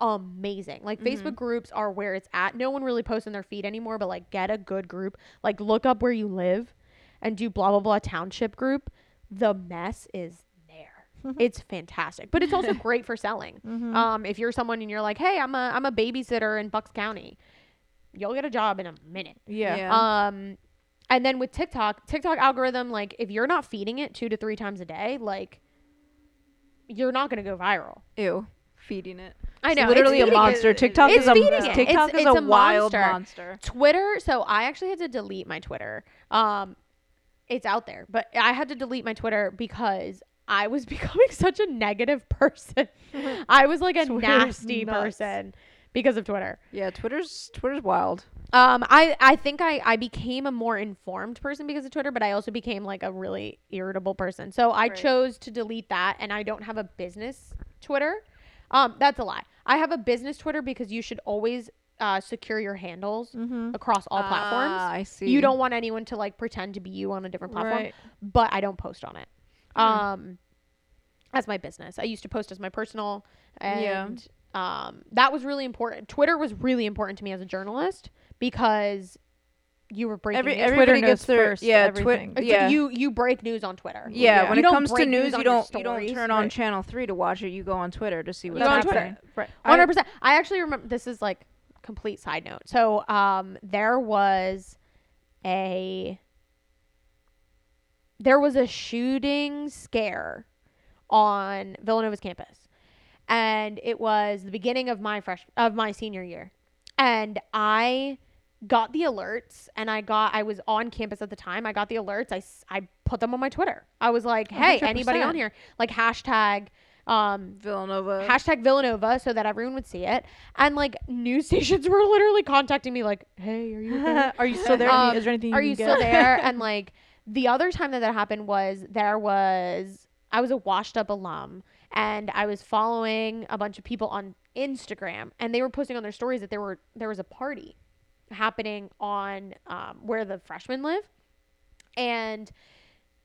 amazing. Like Facebook groups are where it's at. No one really posts in their feed anymore, but like get a good group. Like look up where you live and do blah blah blah township group. The mess is there. it's fantastic. But it's also great for selling. Mm-hmm. Um if you're someone and you're like, "Hey, I'm a I'm a babysitter in Bucks County." You'll get a job in a minute. yeah. Yeah. Um, and then with TikTok, TikTok algorithm, like if you're not feeding it two to three times a day, like you're not gonna go viral. Ew. Feeding it. I know, it's literally a feeding it. monster. TikTok It's is a it. TikTok It's- is it's a, a wild monster. monster. Twitter. So I actually had to delete my Twitter. Um, it's out there, but I had to delete my Twitter because I was becoming such a negative person. I was like a Twitter's nasty nuts. person because of Twitter. Yeah, Twitter's Twitter's wild. Um, I, I think I, I became a more informed person because of Twitter, but I also became like a really irritable person. So I Right. chose to delete that, and I don't have a business Twitter. Um, that's a lie. I have a business Twitter because you should always uh, secure your handles Mm-hmm. across all platforms. Ah, I see. You don't want anyone to like pretend to be you on a different platform, Right. but I don't post on it. Hmm. Um, as my business, I used to post as my personal, Yeah. and um, that was really important. Twitter was really important to me as a journalist because you were breaking Every news. everybody Twitter gets their first yeah. Twitter yeah you you break news on Twitter. yeah. Yeah. When You it comes to news, you don't you don't turn on right. channel three to watch it. You go on Twitter to see what's You go on happening. Twitter. Right. One hundred percent. I actually remember. This is like complete side note. So, um, there was a there was a shooting scare on Villanova's campus, and it was the beginning of my fresh of my senior year, and I got the alerts and I got I was on campus at the time. I got the alerts. I I put them on my Twitter. I was like, "Hey, anybody on here?" Like hashtag um Villanova. hashtag Villanova so that everyone would see it. And like news stations were literally contacting me like, "Hey, are you okay? Are you still there? Is there? Um, Is there anything? are you you still there?" and like the other time that that happened was there was I was a washed up alum and I was following a bunch of people on Instagram and they were posting on their stories that there were there was a party happening on um, where the freshmen live and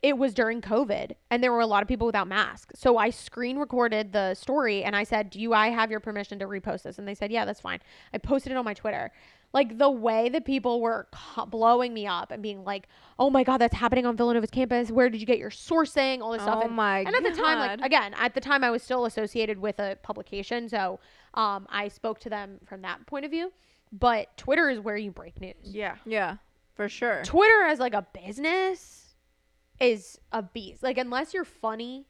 it was during COVID and there were a lot of people without masks. So I screen recorded the story and I said, "Do you I have your permission to repost this?" And they said, "Yeah, that's fine." I posted it on my Twitter. Like the way that people were blowing me up and being like, "Oh my god, that's happening on Villanova's campus. Where did you get your sourcing?" All this stuff. Oh And, my and at the time, like again, at the time I was still associated with a publication, so um, I spoke to them from that point of view. But Twitter is where you break news. Yeah. Yeah, for sure. Twitter as like a business is a beast. Like unless you're funny,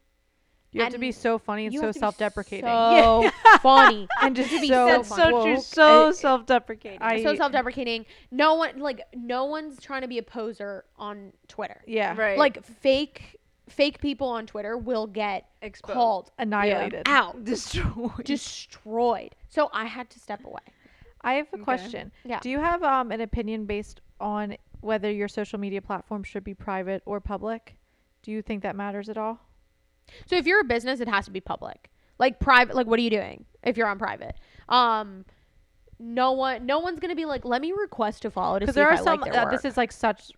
You have to be so funny and you so have to be self-deprecating. So funny. and just be so, so funny. so true. So self-deprecating. I- so self-deprecating. No one like no one's trying to be a poser on Twitter. yeah. right. Like fake fake people on Twitter will get Exposed. called Annihilated. out, destroyed. destroyed. So I had to step away. I have a Okay. question. Yeah. Do you have um an opinion based on whether your social media platform should be private or public? Do you think that matters at all? So if you're a business, it has to be public. Like private, like what are you doing if you're on private? Um, no one, no one's gonna be like, let me request to follow to see Because there if are I some. like their uh, work. this is like such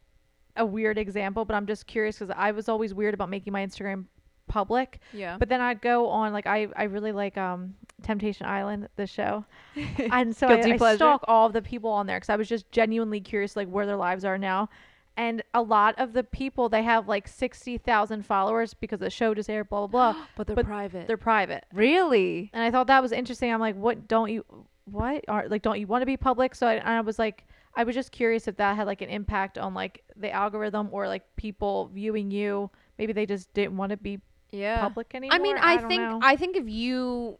a weird example, but I'm just curious because I was always weird about making my Instagram public. yeah. But then I'd go on like I I really like um Temptation Island the show, and so I, I pleasure. stalk all the people on there because I was just genuinely curious like where their lives are now. And a lot of the people they have like sixty thousand followers because the show just aired, blah blah blah. but they're but private. They're private. really. and I thought that was interesting. I'm like, what don't you, what are like, don't you want to be public? So I, and I was like, I was just curious if that had like an impact on like the algorithm or like people viewing you. Maybe they just didn't want to be Yeah. public anymore. I mean, I, don't think know. I think if you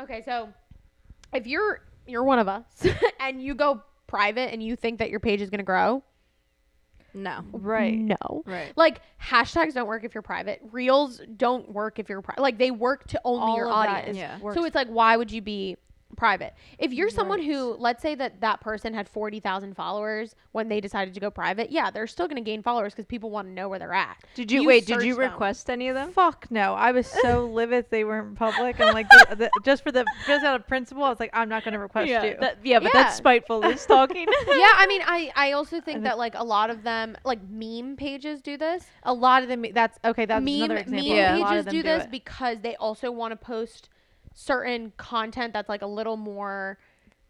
Okay, so if you're you're one of us and you go private and you think that your page is going to grow, No. right. No. Right. Like hashtags don't work if you're private. Reels don't work if you're pri- like they work to only All your audience. Yeah. works. So it's like why would you be private? If you're someone Right. who let's say that that person had 40,000 followers when they decided to go private, yeah, they're still going to gain followers cuz people want to know where they're at. Did you, You wait? Did you search them. request any of them? Fuck no! I was so livid they weren't public. I'm like, the, the, just for the just out of principle, I was like, I'm not going to request you. that- yeah, but Yeah. that's spiteful. Is talking. yeah, I mean, I I also think And that like a lot of them like meme pages do this. a lot of them. That's okay. That's meme another example. meme Yeah. A lot pages of them do this it. because they also want to post certain content that's like a little more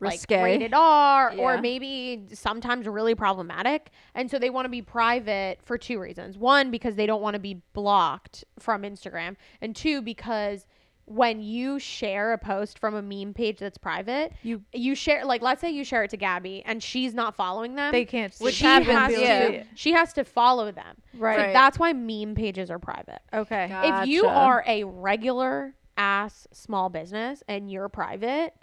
Risque. like rated R or maybe sometimes really problematic. And so they want to be private for two reasons. One, because they don't want to be blocked from Instagram. And two, because when you share a post from a meme page that's private, You- you share like let's say you share it to Gabby and she's not following them. They can't. Which she happens, has yeah. to she has to follow them. Right. So that's why meme pages are private. Okay. If you are a regular ass small business and you're private,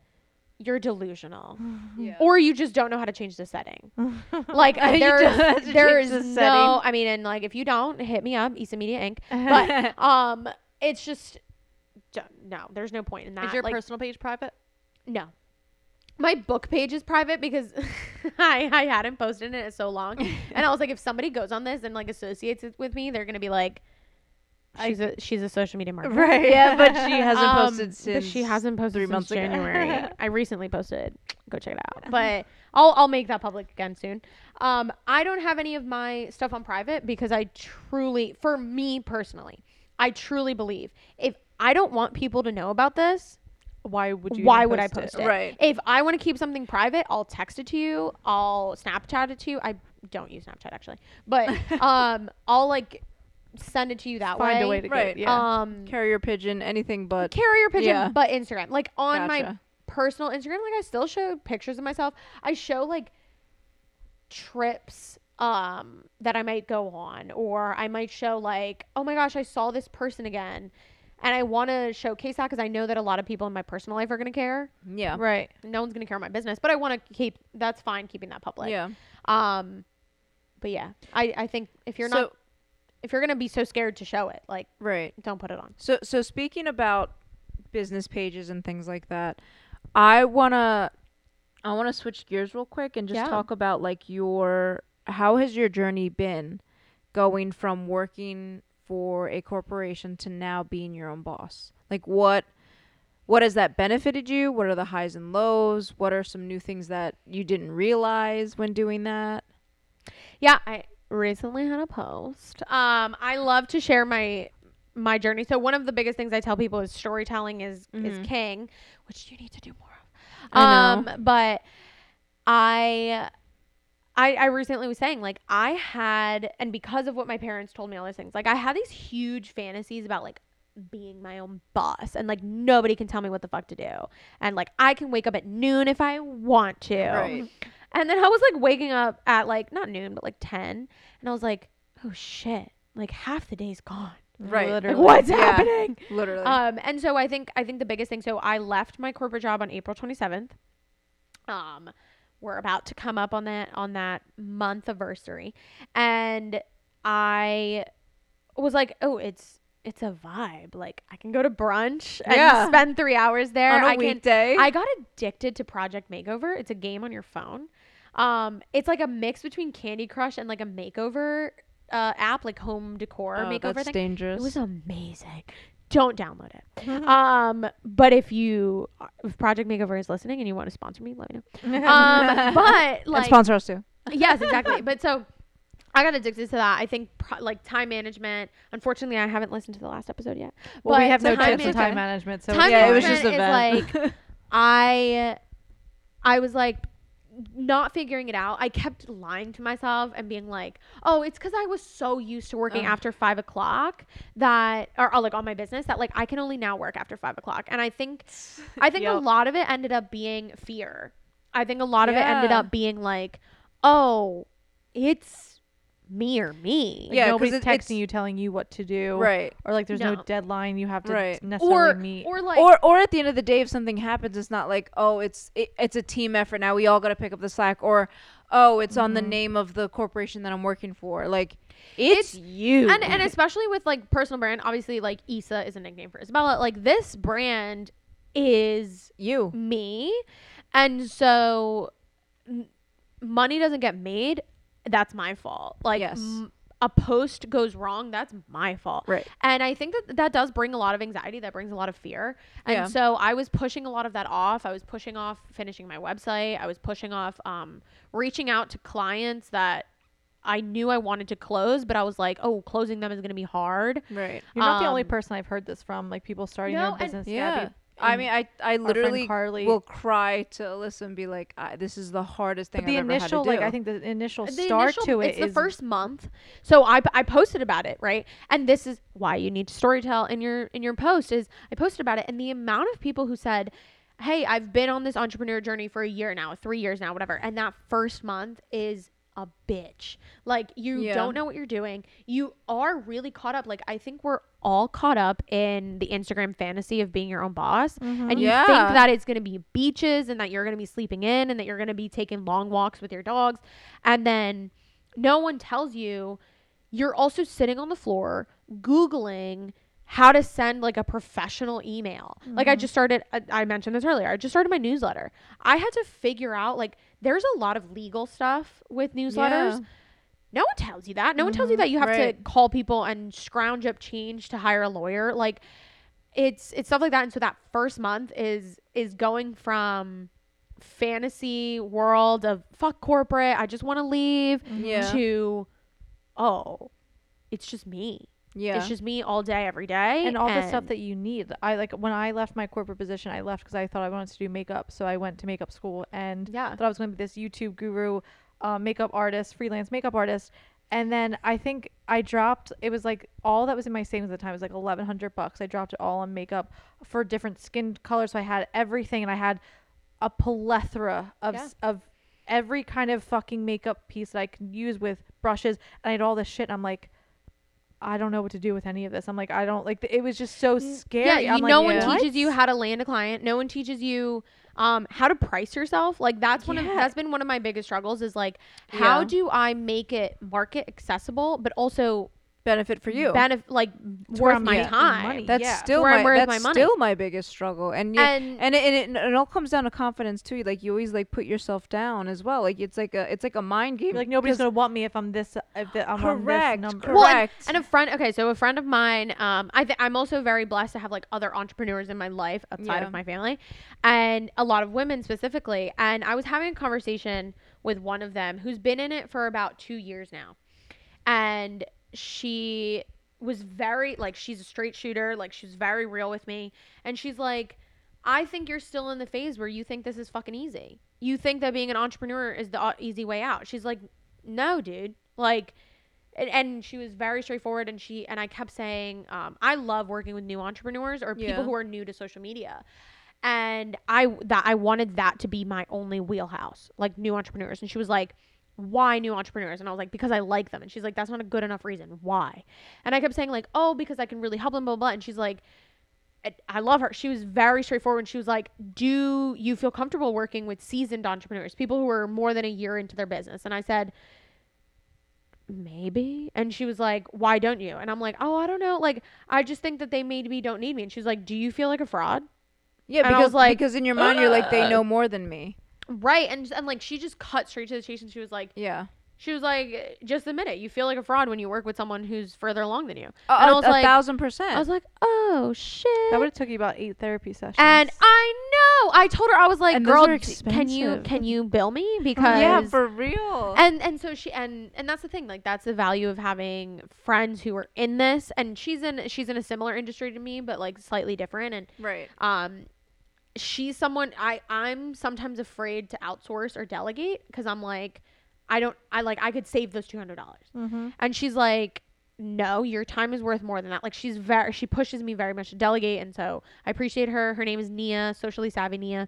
you're delusional. Yeah. Or you just don't know how to change the setting. Like You there's don't have to there's the no setting. I mean and like if you don't, hit me up, Isa Media Inc. But um it's just no, there's no point in that. Is your like, personal page private? no. My book page is private because I, I hadn't posted in it so long. And I was like, if somebody goes on this and like associates it with me, they're gonna be like, she's a she's a social media marketer. Right. yeah, but she hasn't Um, posted but since. she hasn't posted three since months ago. January. I recently posted. Go check it out. But I'll I'll make that public again soon. Um, I don't have any of my stuff on private because I truly, for me personally, I truly believe if I don't want people to know about this, Why would you? why even would I post post it? Right. If I want to keep something private, I'll text it to you. I'll Snapchat it to you. I don't use Snapchat actually, but um, I'll like send it to you that Find way. a way to Right. get. Yeah. Um, carrier pigeon, anything but. carrier pigeon, Yeah. but Instagram. Like on my Gotcha. personal Instagram, like I still show pictures of myself. I show like trips um that I might go on or I might show like, oh my gosh, I saw this person again. And I want to showcase that because I know that a lot of people in my personal life are going to care. Yeah. right. No one's going to care about my business, but I want to keep that's fine keeping that public. yeah. Um but yeah, I I think if you're so, not if you're going to be so scared to show it, like right. don't put it on. So so speaking about business pages and things like that, I wanna I wanna switch gears real quick and just Yeah. talk about like your how has your journey been going from working for a corporation to now being your own boss? Like what what has that benefited you? What are the highs and lows? What are some new things that you didn't realize when doing that? Yeah, I recently had a post. Um, I love to share my my journey. So one of the biggest things I tell people is storytelling is is Mhm. king, which you need to do more of. I know. Um, but I I, I recently was saying like I had and because of what my parents told me all those things like I had these huge fantasies about like being my own boss and like nobody can tell me what the fuck to do and like I can wake up at noon if I want to Right. And then I was like waking up at like not noon but like 10 and I was like oh shit like half the day's gone Right. like what's Yeah. happening Literally. um, and so I think I think the biggest thing. So I left my corporate job on April 27th. Um, we're about to come up on that on that month anniversary, and I was like, oh, it's it's a vibe. Like I can go to brunch and Yeah. spend three hours there. On a I can. weekday. I got addicted to Project Makeover. It's a game on your phone. Um, it's like a mix between Candy Crush and like a makeover uh, app, like home decor oh, makeover that's thing. dangerous. It was amazing. Don't download it. um, but if you, if Project Makeover is listening and you want to sponsor me, let me know. Um, but and like, sponsor us too. yes, exactly. But so I got addicted to that. I think pro- like time management. Unfortunately, I haven't listened to the last episode yet. Well, we have no time tips on management- time management. So Time yeah, it was just a like I, I was like not figuring it out. I kept lying to myself and being like, "Oh, it's because I was so used to working Ugh. after five o'clock that, or, or like on my business that like I can only now work after five o'clock." And I think, I think a lot of it ended up being fear. I think a lot of it ended up being like, "Oh, it's me or me." Like, Yeah, 'cause nobody's it- texting it's- you telling you what to do, right. Or like there's no, No. deadline you have to Right. necessarily Or meet. or like or or at the end of the day, if something happens, it's not like oh, it's it, it's a team effort. Now we all got to pick up the slack, or oh, it's on the Mhm. name of the corporation that I'm working for. Like it's, you. and and especially with like personal brand, obviously like Isa is a nickname for Isabella. Like this brand is you. me, and so n- money doesn't get made. That's my fault. Like Yes. m- a post goes wrong. That's my fault. Right. And I think that that does bring a lot of anxiety. That brings a lot of fear. And Yeah. so I was pushing a lot of that off. I was pushing off finishing my website. I was pushing off um, reaching out to clients that I knew I wanted to close, but I was like, oh, closing them is going to be hard. Right. You're not the only um, person I've heard this from. Like people starting No, their and- business. Yeah. Gabby, I mean, I I literally Carly. will cry to Alyssa and be like, I, "This is the hardest thing but the I've ever had to initial, like. I think the initial The start initial- to it it's the first month. So I, I posted about it, right? And this is why you need to storytell in your in your post is I posted about it and the amount of people who said, "Hey, I've been on this entrepreneur journey for a year now, 3 years now, whatever." And that first month is a bitch. Like you Yeah. don't know what you're doing. You are really caught up. Like I think we're all caught up in the Instagram fantasy of being your own boss. Mhm. And you Yeah. think that it's going to be beaches and that you're going to be sleeping in and that you're going to be taking long walks with your dogs. And then no one tells you you're also sitting on the floor Googling how to send like a professional email. Like I Mhm. just started, I, I mentioned this earlier, I just started my newsletter. I had to figure out like there's a lot of legal stuff with newsletters. Yeah. No one tells you that. No one tells you Mhm. that you have to call people and scrounge up change to hire a lawyer. Like it's it's stuff like that. And so that first month is is going from fantasy world of fuck corporate, I just want to leave Yeah. to oh, it's just me. Yeah. It's just me all day every day. and all the stuff that you need. I like when I left my corporate position, I left because I thought I wanted to do makeup. So I went to makeup school and yeah. thought I was going to be this YouTube guru, uh, makeup artist, freelance makeup artist. And then I think I dropped. It was like all that was in my savings at the time was like eleven hundred bucks. I dropped it all on makeup for different skin colors. So I had everything, and I had a plethora of Yeah. of every kind of fucking makeup piece that I could use with brushes. And I had all this shit. And I'm like, I don't know what to do with any of this. I'm like, I don't like. It was just so scary. Yeah, you, I'm like, no one yeah. teaches you how to land a client. No one teaches you um, how to price yourself. Like that's one of Yeah. that's been one of my biggest struggles. Is like how Yeah. do I make it market accessible, but also benefit for you. benefit like To where worth my making time. money. that's yeah. still Where I'm my worth that's my money. still my biggest struggle. And you, And, and it, and it, it all comes down to confidence too. Like you always like put yourself down as well. Like it's like a it's like a mind game. You're like nobody's gonna want me if I'm this. If the, I'm on correct. this number. Correct. Well, and- and a friend. Okay, so a friend of mine. Um, I th- I'm also very blessed to have like other entrepreneurs in my life outside Yeah. of my family, and a lot of women specifically. And I was having a conversation with one of them who's been in it for about two years now, and she was very like she's a straight shooter like she was very real with me. And she's like i think you're still in the phase where you think this is fucking easy. You think that being an entrepreneur is the uh, easy way out. She's like no dude. Like and, and she was very straightforward and she and i kept saying um, i love working with new entrepreneurs or people Yeah. who are new to social media. And i that i wanted that to be my only wheelhouse like new entrepreneurs. And she was like why new entrepreneurs and i was like because i like them and she's like that's not a good enough reason why and i kept saying like oh because i can really help them blah blah, blah. and she's like I- love her. She was very straightforward. And she was like, "Do you feel comfortable working with seasoned entrepreneurs, people who are more than a year into their business?" And I said, "Maybe." And she was like, "Why don't you?" And I'm like, "Oh, I don't know. Like, I just think that they maybe don't need me." And she was like, "Do you feel like a fraud?" Yeah, And because like, because in your mind you're like they know more than me. Right. And and like she just cut straight to the chase. And she was like, Yeah. she was like, "Just admit it. You feel like a fraud when you work with someone who's further along than you." A, And I a- was a like- thousand percent. I was like, "Oh shit." That would have took you about eight therapy sessions. And I know. I told her I was like, And "Girl, can you can you bill me because yeah, for real. and and so she and and that's the thing. Like that's the value of having friends who are in this. And she's in she's in a similar industry to me, but like slightly different. And right. um, she's someone I I'm sometimes afraid to outsource or delegate because I'm like, I don't I like I could save those two hundred dollars. mm-hmm. And she's like, no, your time is worth more than that. Like she's very, she pushes me very much to delegate, and so I appreciate her. Her name is Nia, socially savvy Nia,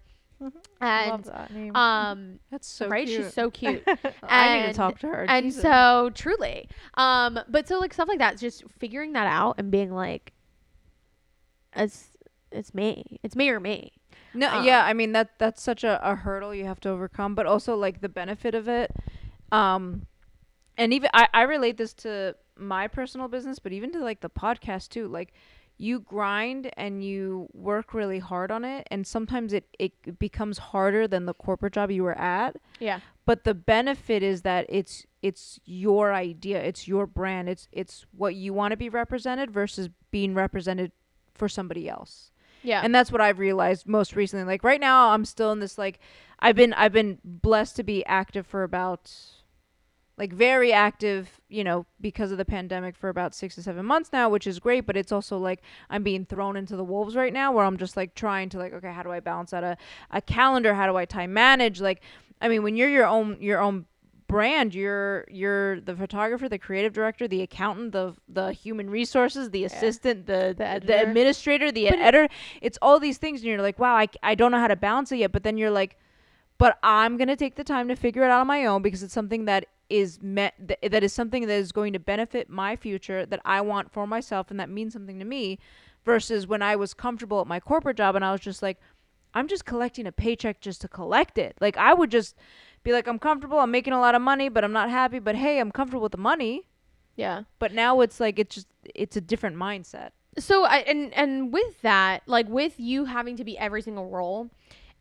I love and that name. um, That's so right, cute. she's so cute. I need to talk to her. and Jesus. so truly, um, but so like stuff like that, just figuring that out and being like, it's it's me, it's me or me. No, Um, yeah, I mean that that's such a, a hurdle you have to overcome, but also like the benefit of it. Um and even I, I relate this to my personal business, but even to like the podcast too. Like you grind and you work really hard on it and sometimes it, it becomes harder than the corporate job you were at. Yeah, But the benefit is that it's it's your idea, it's your brand, it's it's what you want to be represented versus being represented for somebody else yeah, and that's what i've realized most recently. Like right now i'm still in this like i've been i've been blessed to be active for about like very active you know because of the pandemic for about six to seven months now which is great but it's also like i'm being thrown into the wolves right now where i'm just like trying to like okay how do i balance out a, a calendar? How do i time manage? Like i mean when you're your own your own brand. You're you're the photographer the creative director the accountant the the human resources the assistant the the, editor. administrator the But editor. It's all these things and you're like wow I, I don't know how to balance it yet. But then you're like but i'm going to take the time to figure it out on my own because it's something that is met th- that is something that is going to benefit my future that i want for myself and that means something to me. Versus when i was comfortable at my corporate job and i was just like i'm just collecting a paycheck just to collect it. Like i would just be like i'm comfortable i'm making a lot of money but i'm not happy but hey i'm comfortable with the money yeah. but now it's like it's just it's a different mindset so I and and with that, like with you having to be every single role,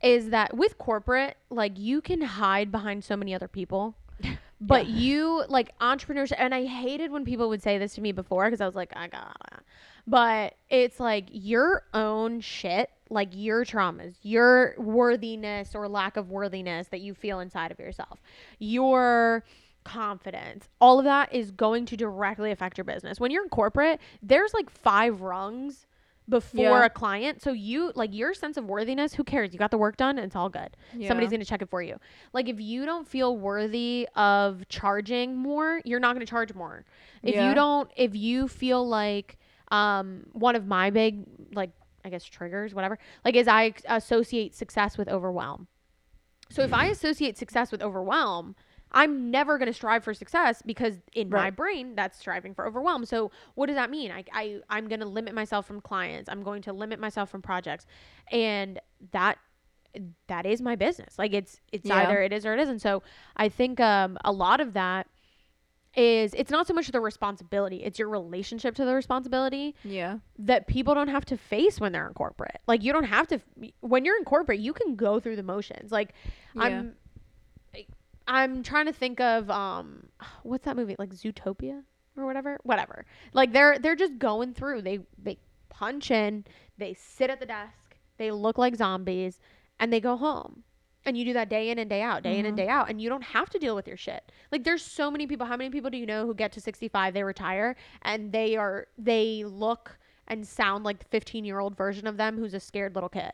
is that with corporate, like you can hide behind so many other people. But you like entrepreneurs, and I hated when people would say this to me before because I was like, I got, but it's like your own shit, like your traumas, your worthiness or lack of worthiness that you feel inside of yourself, your confidence, all of that is going to directly affect your business. When you're in corporate, there's like five rungs before Yeah. a client. So you like your sense of worthiness, who cares? You got the work done, it's all good. Somebody's going to check it for you. Like if you don't feel worthy of charging more, you're not going to charge more. If Yeah. you don't if you feel like um one of my big like I guess triggers, whatever, like is I associate success with overwhelm. So if I associate success with overwhelm, I'm never going to strive for success because in my brain that's striving for overwhelm. So what does that mean? I, I I'm going to limit myself from clients. I'm going to limit myself from projects, and that that is my business. Like it's it's Yeah. either it is or it isn't. So I think um a lot of that is it's not so much the responsibility; it's your relationship to the responsibility yeah that people don't have to face when they're in corporate. Like you don't have to when you're in corporate, you can go through the motions. Like Yeah. I'm I'm trying to think of um what's that movie? Like Zootopia or whatever? Whatever. Like they're they're just going through. They they punch in, they sit at the desk, they look like zombies and they go home. And you do that day in and day out, day in and Mhm. day out, and you don't have to deal with your shit. Like there's so many people. How many people do you know who get to 65, they retire, and they are they look and sound like the 15 year old version of them who's a scared little kid.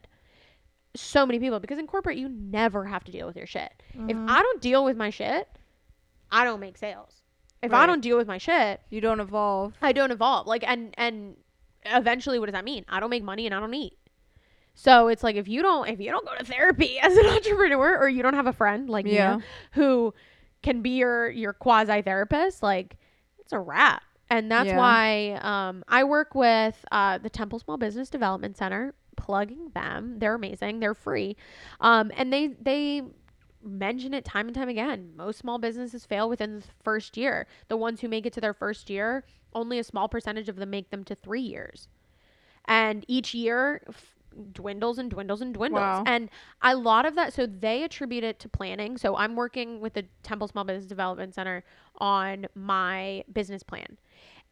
So many people because in corporate you never have to deal with your shit. If Mhm. I don't deal with my shit, I don't make sales. If I don't deal with my shit, You don't evolve. I don't evolve. Like and and eventually what does that mean? I don't make money and I don't eat. So it's like if you don't if you don't go to therapy as an entrepreneur or you don't have a friend like Yeah. me who can be your your quasi therapist, like it's a wrap. And that's Yeah. why um, I work with uh, the Temple Small Business Development Center, plugging them. They're amazing. They're free, um, and they they mention it time and time again. Most small businesses fail within the first year. The ones who make it to their first year, only a small percentage of them make them to three years. And each year dwindles and dwindles and dwindles. Wow. And a lot of that, so they attribute it to planning. So I'm working with the Temple Small Business Development Center on my business plan.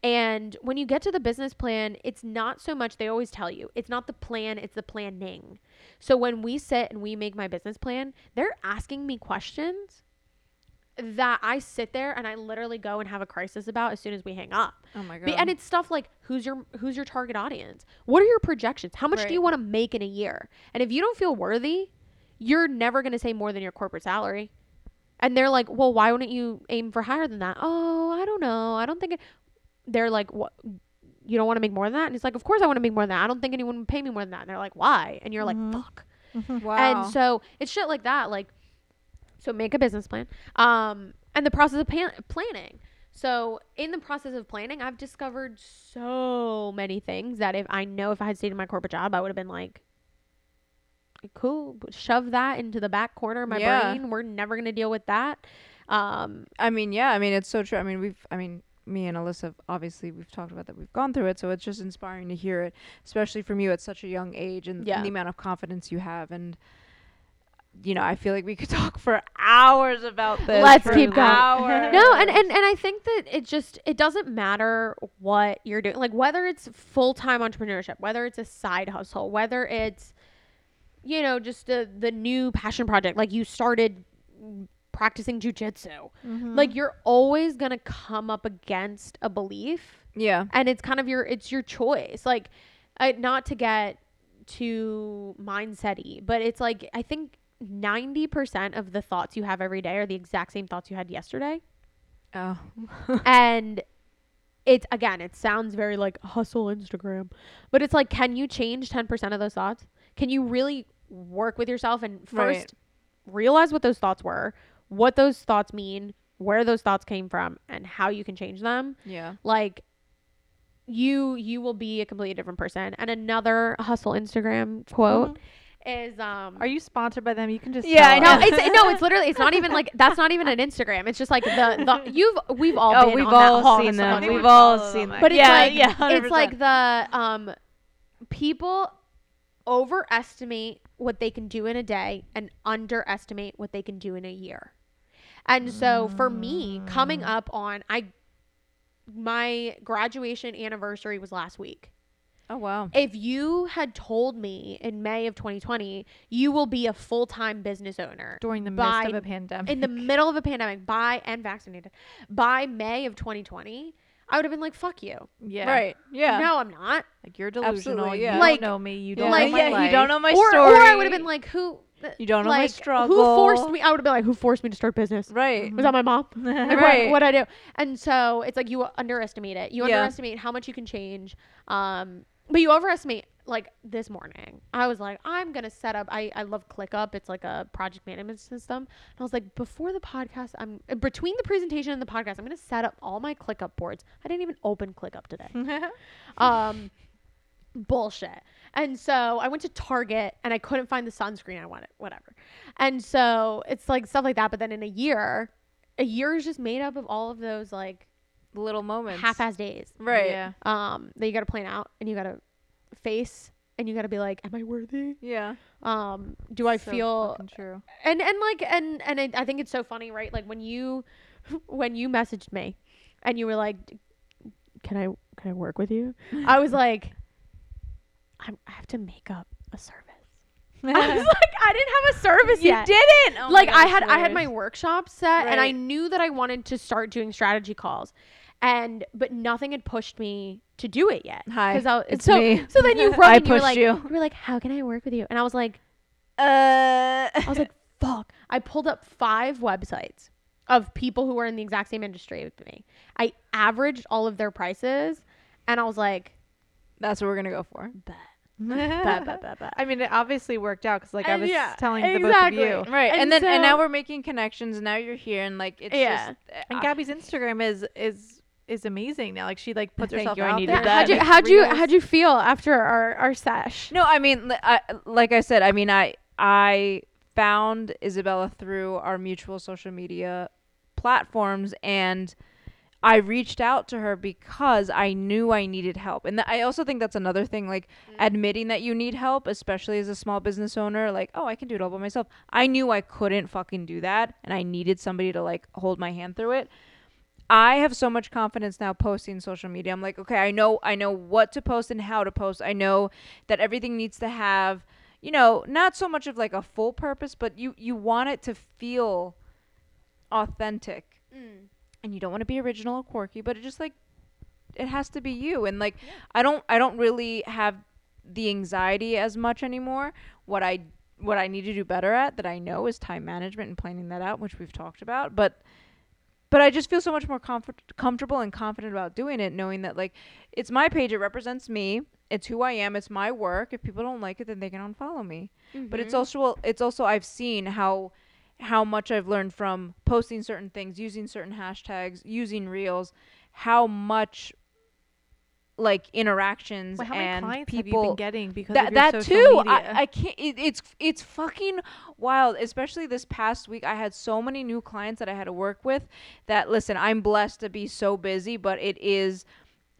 And when you get to the business plan, it's not so much, they always tell you, it's not the plan, it's the planning. So when we sit and we make my business plan, they're asking me questions that I sit there and I literally go and have a crisis about as soon as we hang up. Oh my god. And it's stuff like who's your who's your target audience? What are your projections? How much do you want to make in a year? And if you don't feel worthy, you're never going to say more than your corporate salary. And they're like, "Well, why wouldn't you aim for higher than that?" "Oh, I don't know. I don't think it They're like, "What you don't want to make more than that?" And he's like, "Of course I want to make more than that. I don't think anyone would pay me more than that." And they're like, "Why?" And you're Mhm. like, "Fuck." wow. And so it's shit like that. Like, so make a business plan. Um, and the process of pan- planning. So in the process of planning, I've discovered so many things that if I know if I had stayed in my corporate job, I would have been like, cool, shove that into the back corner of my Yeah. brain. We're never gonna deal with that. Um, I mean, yeah. I mean, it's so true. I mean, we've. I mean, me and Alyssa, obviously, we've talked about that. We've gone through it, so it's just inspiring to hear it, especially from you at such a young age and, Yeah. the amount of confidence you have. And you know, I feel like we could talk for hours about this. Let's keep going. hours. no and, and and i think that it just it doesn't matter what you're doing like whether it's full-time entrepreneurship whether it's a side hustle whether it's you know just a, the new passion project like you started practicing jujitsu Mhm. like you're always gonna come up against a belief Yeah. and it's kind of your it's your choice like I, not to get too mindset-y but it's like i think 90% of the thoughts you have every day are the exact same thoughts you had yesterday Oh. and it's again it sounds very like hustle instagram but it's like can you change 10% of those thoughts can you really work with yourself and first Right. realize what those thoughts were what those thoughts mean where those thoughts came from and how you can change them yeah. like you you will be a completely different person and another hustle instagram quote mm-hmm. Is um Are you sponsored by them? You can just Yeah, I no, us. it's no, it's literally it's not even like that's not even an Instagram. It's just like the, the you've we've all Oh, we've all that seen them. We've all seen them. But it's yeah, like yeah, it's 100%. like the um people overestimate what they can do in a day and underestimate what they can do in a year. And so for me, coming up on I my graduation anniversary was last week. Oh wow. If you had told me in May of 2020, you will be a full-time business owner during the by- midst of a pandemic. in the middle of a pandemic by and vaccinated by May of 2020, I would have been like, "Fuck you." yeah, Right. Yeah. No, I'm not. Like you're delusional. Absolutely, You yeah. don't Like- know me. You don't like, know my yeah, life. you don't know my or, story. or I would have been like, "Who?" You don't know my like, struggle. Who forced me? I would have been like, "Who forced me to start business?" Right. Was that my mom? Like, Right. what, what I do? And so it's like you underestimate it. You Yeah. underestimate how much you can change. Um, but you overestimate. Like this morning, I was like, I'm gonna set up. I I love ClickUp. It's like a project management system. And I was like, before the podcast, I'm between the presentation and the podcast, I'm gonna set up all my ClickUp boards. I didn't even open ClickUp today. um, bullshit. And so I went to Target and I couldn't find the sunscreen I wanted, whatever. And so it's like stuff like that. But then in a year, a year is just made up of all of those like Little moments. half-ass days Right. Yeah. um, that you got to plan out and you got to face and you got to be like, am I worthy? Yeah. Um, do I So feel true? and and like and and I, I think it's so funny, right? Like when you when you messaged me and you were like, "Can I can I work with you?" I was like, I'm, "I have to make up a service." I was like, I didn't have a service. You yet. didn't. Oh like God, I that's had I had my workshop set and I knew that I wanted to start doing strategy calls. And but nothing had pushed me to do it yet. Hi, I, it's so me. so then you wrote I and you were like you. you were like, How can I work with you? And I was like, Uh, I was like, fuck. I pulled up five websites of people who were in the exact same industry with me. I averaged all of their prices and I was like, that's what we're gonna go for. bet, bet, bet, bet, bet. I mean, it obviously worked out because, like, I was yeah, telling the both of you. Right, and, And then and now we're making connections. And now you're here, and like it's Yeah. just. And uh, Gabby's Instagram is is is amazing now. Like, she like puts Thank herself you, I out needed there. that. how'd you makes how'd you reels. how'd you feel after our our sesh? No, I mean, li- I, like I said, I mean, I I found Isabella through our mutual social media platforms, and I reached out to her because I knew I needed help, and th- I also think that's another thing, like mm. admitting that you need help, especially as a small business owner. Like, oh, I can do it all by myself. I knew I couldn't fucking do that, and I needed somebody to like hold my hand through it. I have so much confidence now posting social media. I'm like, okay, I know I know what to post and how to post. I know that everything needs to have, you know, not so much of like a full purpose, but you you want it to feel authentic. Mm. And you don't want to be original or quirky, but it just like it has to be you. And like I don't I don't really have the anxiety as much anymore. What I what I need to do better at that I know is time management and planning that out, which we've talked about, but but I just feel so much more comfort- comfortable and confident about doing it, knowing that like it's my page, it represents me, it's who I am, it's my work. If people don't like it, then they can unfollow me. But it's mm-hmm. also it's also I've seen how how much I've learned from posting certain things, using certain hashtags, using reels, how much like interactions Well, and clients have you people been getting because that that too? I, I can't it, it's it's fucking wild especially this past week i had so many new clients that i had to work with that listen i'm blessed to be so busy but it is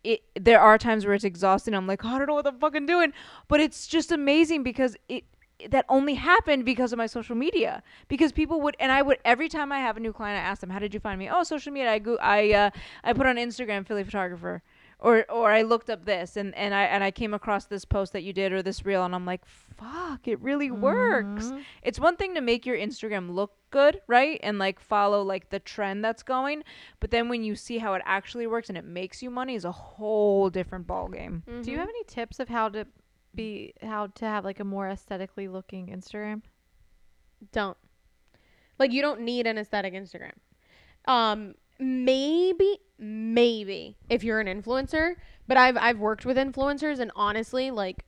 it there are times where it's exhausting i'm like oh, i don't know what i'm fucking doing but it's just amazing because it that only happened because of my social media because people would and i would every time i have a new client i ask them how did you find me oh social media i go i uh i put on instagram philly photographer or or I looked up this and and I and I came across this post that you did or this reel and I'm like fuck it really works. Mhm. It's one thing to make your Instagram look good, right? And like follow like the trend that's going, but then when you see how it actually works and it makes you money is a whole different ball game. Do you have any tips of how to be how to have like a more aesthetically looking Instagram? don't like you don't need an aesthetic instagram um maybe maybe if you're an influencer but i've i've worked with influencers and honestly like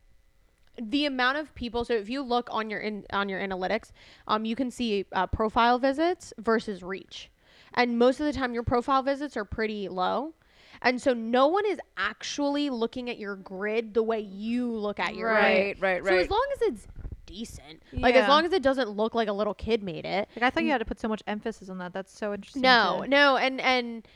the amount of people so if you look on your in on your analytics um you can see uh, profile visits versus reach and most of the time your profile visits are pretty low and so no one is actually looking at your grid the way you look at your right grid. right, right So as long as it's decent, like as long as it doesn't look like a little kid made it. Like I thought you had to put so much emphasis on that. That's so interesting. No, to- no, and and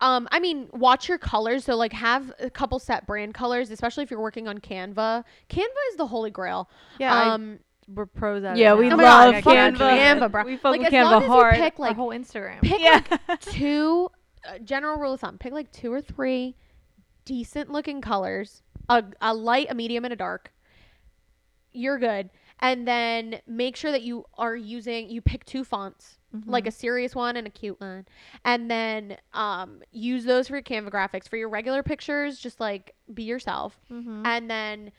um, I mean, watch your colors. So like, have a couple set brand colors, especially if you're working on Canva. Canva is the holy grail. Yeah, I- Um, we're pros at Yeah, it. we oh love God, Canva. Canva, bro. We fuck like with as Canva long as hard. you pick Our like whole Instagram. pick Yeah. like two uh, general rule of thumb pick like two or three decent looking colors a, a light a medium and a dark you're good and then make sure that you are using you pick two fonts like a serious one and a cute one. And then um use those for your canva graphics. For your regular pictures just like be yourself. Mhm. and then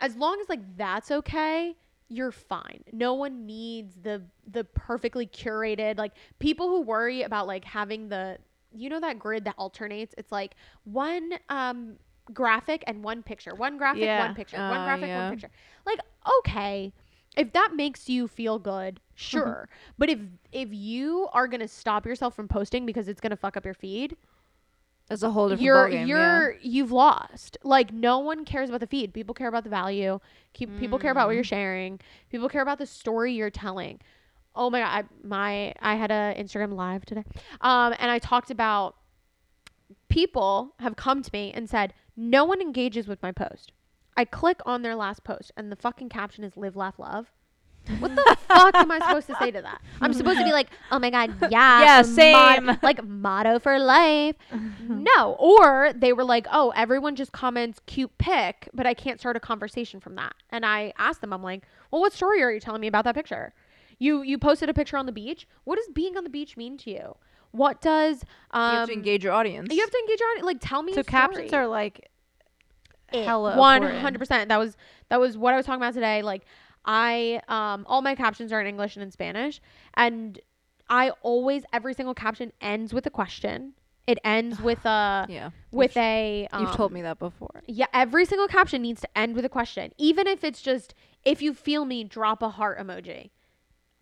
as long as like that's okay you're fine. No one needs the the perfectly curated like people who worry about like having the you know that grid that alternates? It's like one um graphic and one picture one graphic Yeah. one picture one Uh, graphic yeah. one picture like okay if that makes you feel good sure but if if you are gonna stop yourself from posting because it's gonna fuck up your feed That's a whole different you're ballgame. you're you've lost. Like no one cares about the feed. People care about the value. Keep, People care about what Mm. you're sharing. People care about the story you're telling. Oh my god, I, my I had a Instagram live today, um, and I talked about people have come to me and said no one engages with my post. I click on their last post, and the fucking caption is "Live, Laugh, Love." What the fuck am I supposed to say to that? I'm supposed to be like, "Oh my god, yeah, Yeah, same. like motto for life." No. Or they were like, oh, everyone just comments cute pic, but I can't start a conversation from that. And I asked them, I'm like, well, what story are you telling me about that picture? You you posted a picture on the beach. What does being on the beach mean to you? What does um you have to engage your audience. you have to engage your audience. Like tell me So a captions story. are like it. hella hundred percent. That was that was what I was talking about today. Like I um all my captions are in English and in Spanish, and I always every single caption ends with a question. It ends with a yeah. with You've- a. Um, You've told me that before. Yeah, every single caption needs to end with a question, even if it's just if you feel me, drop a heart emoji,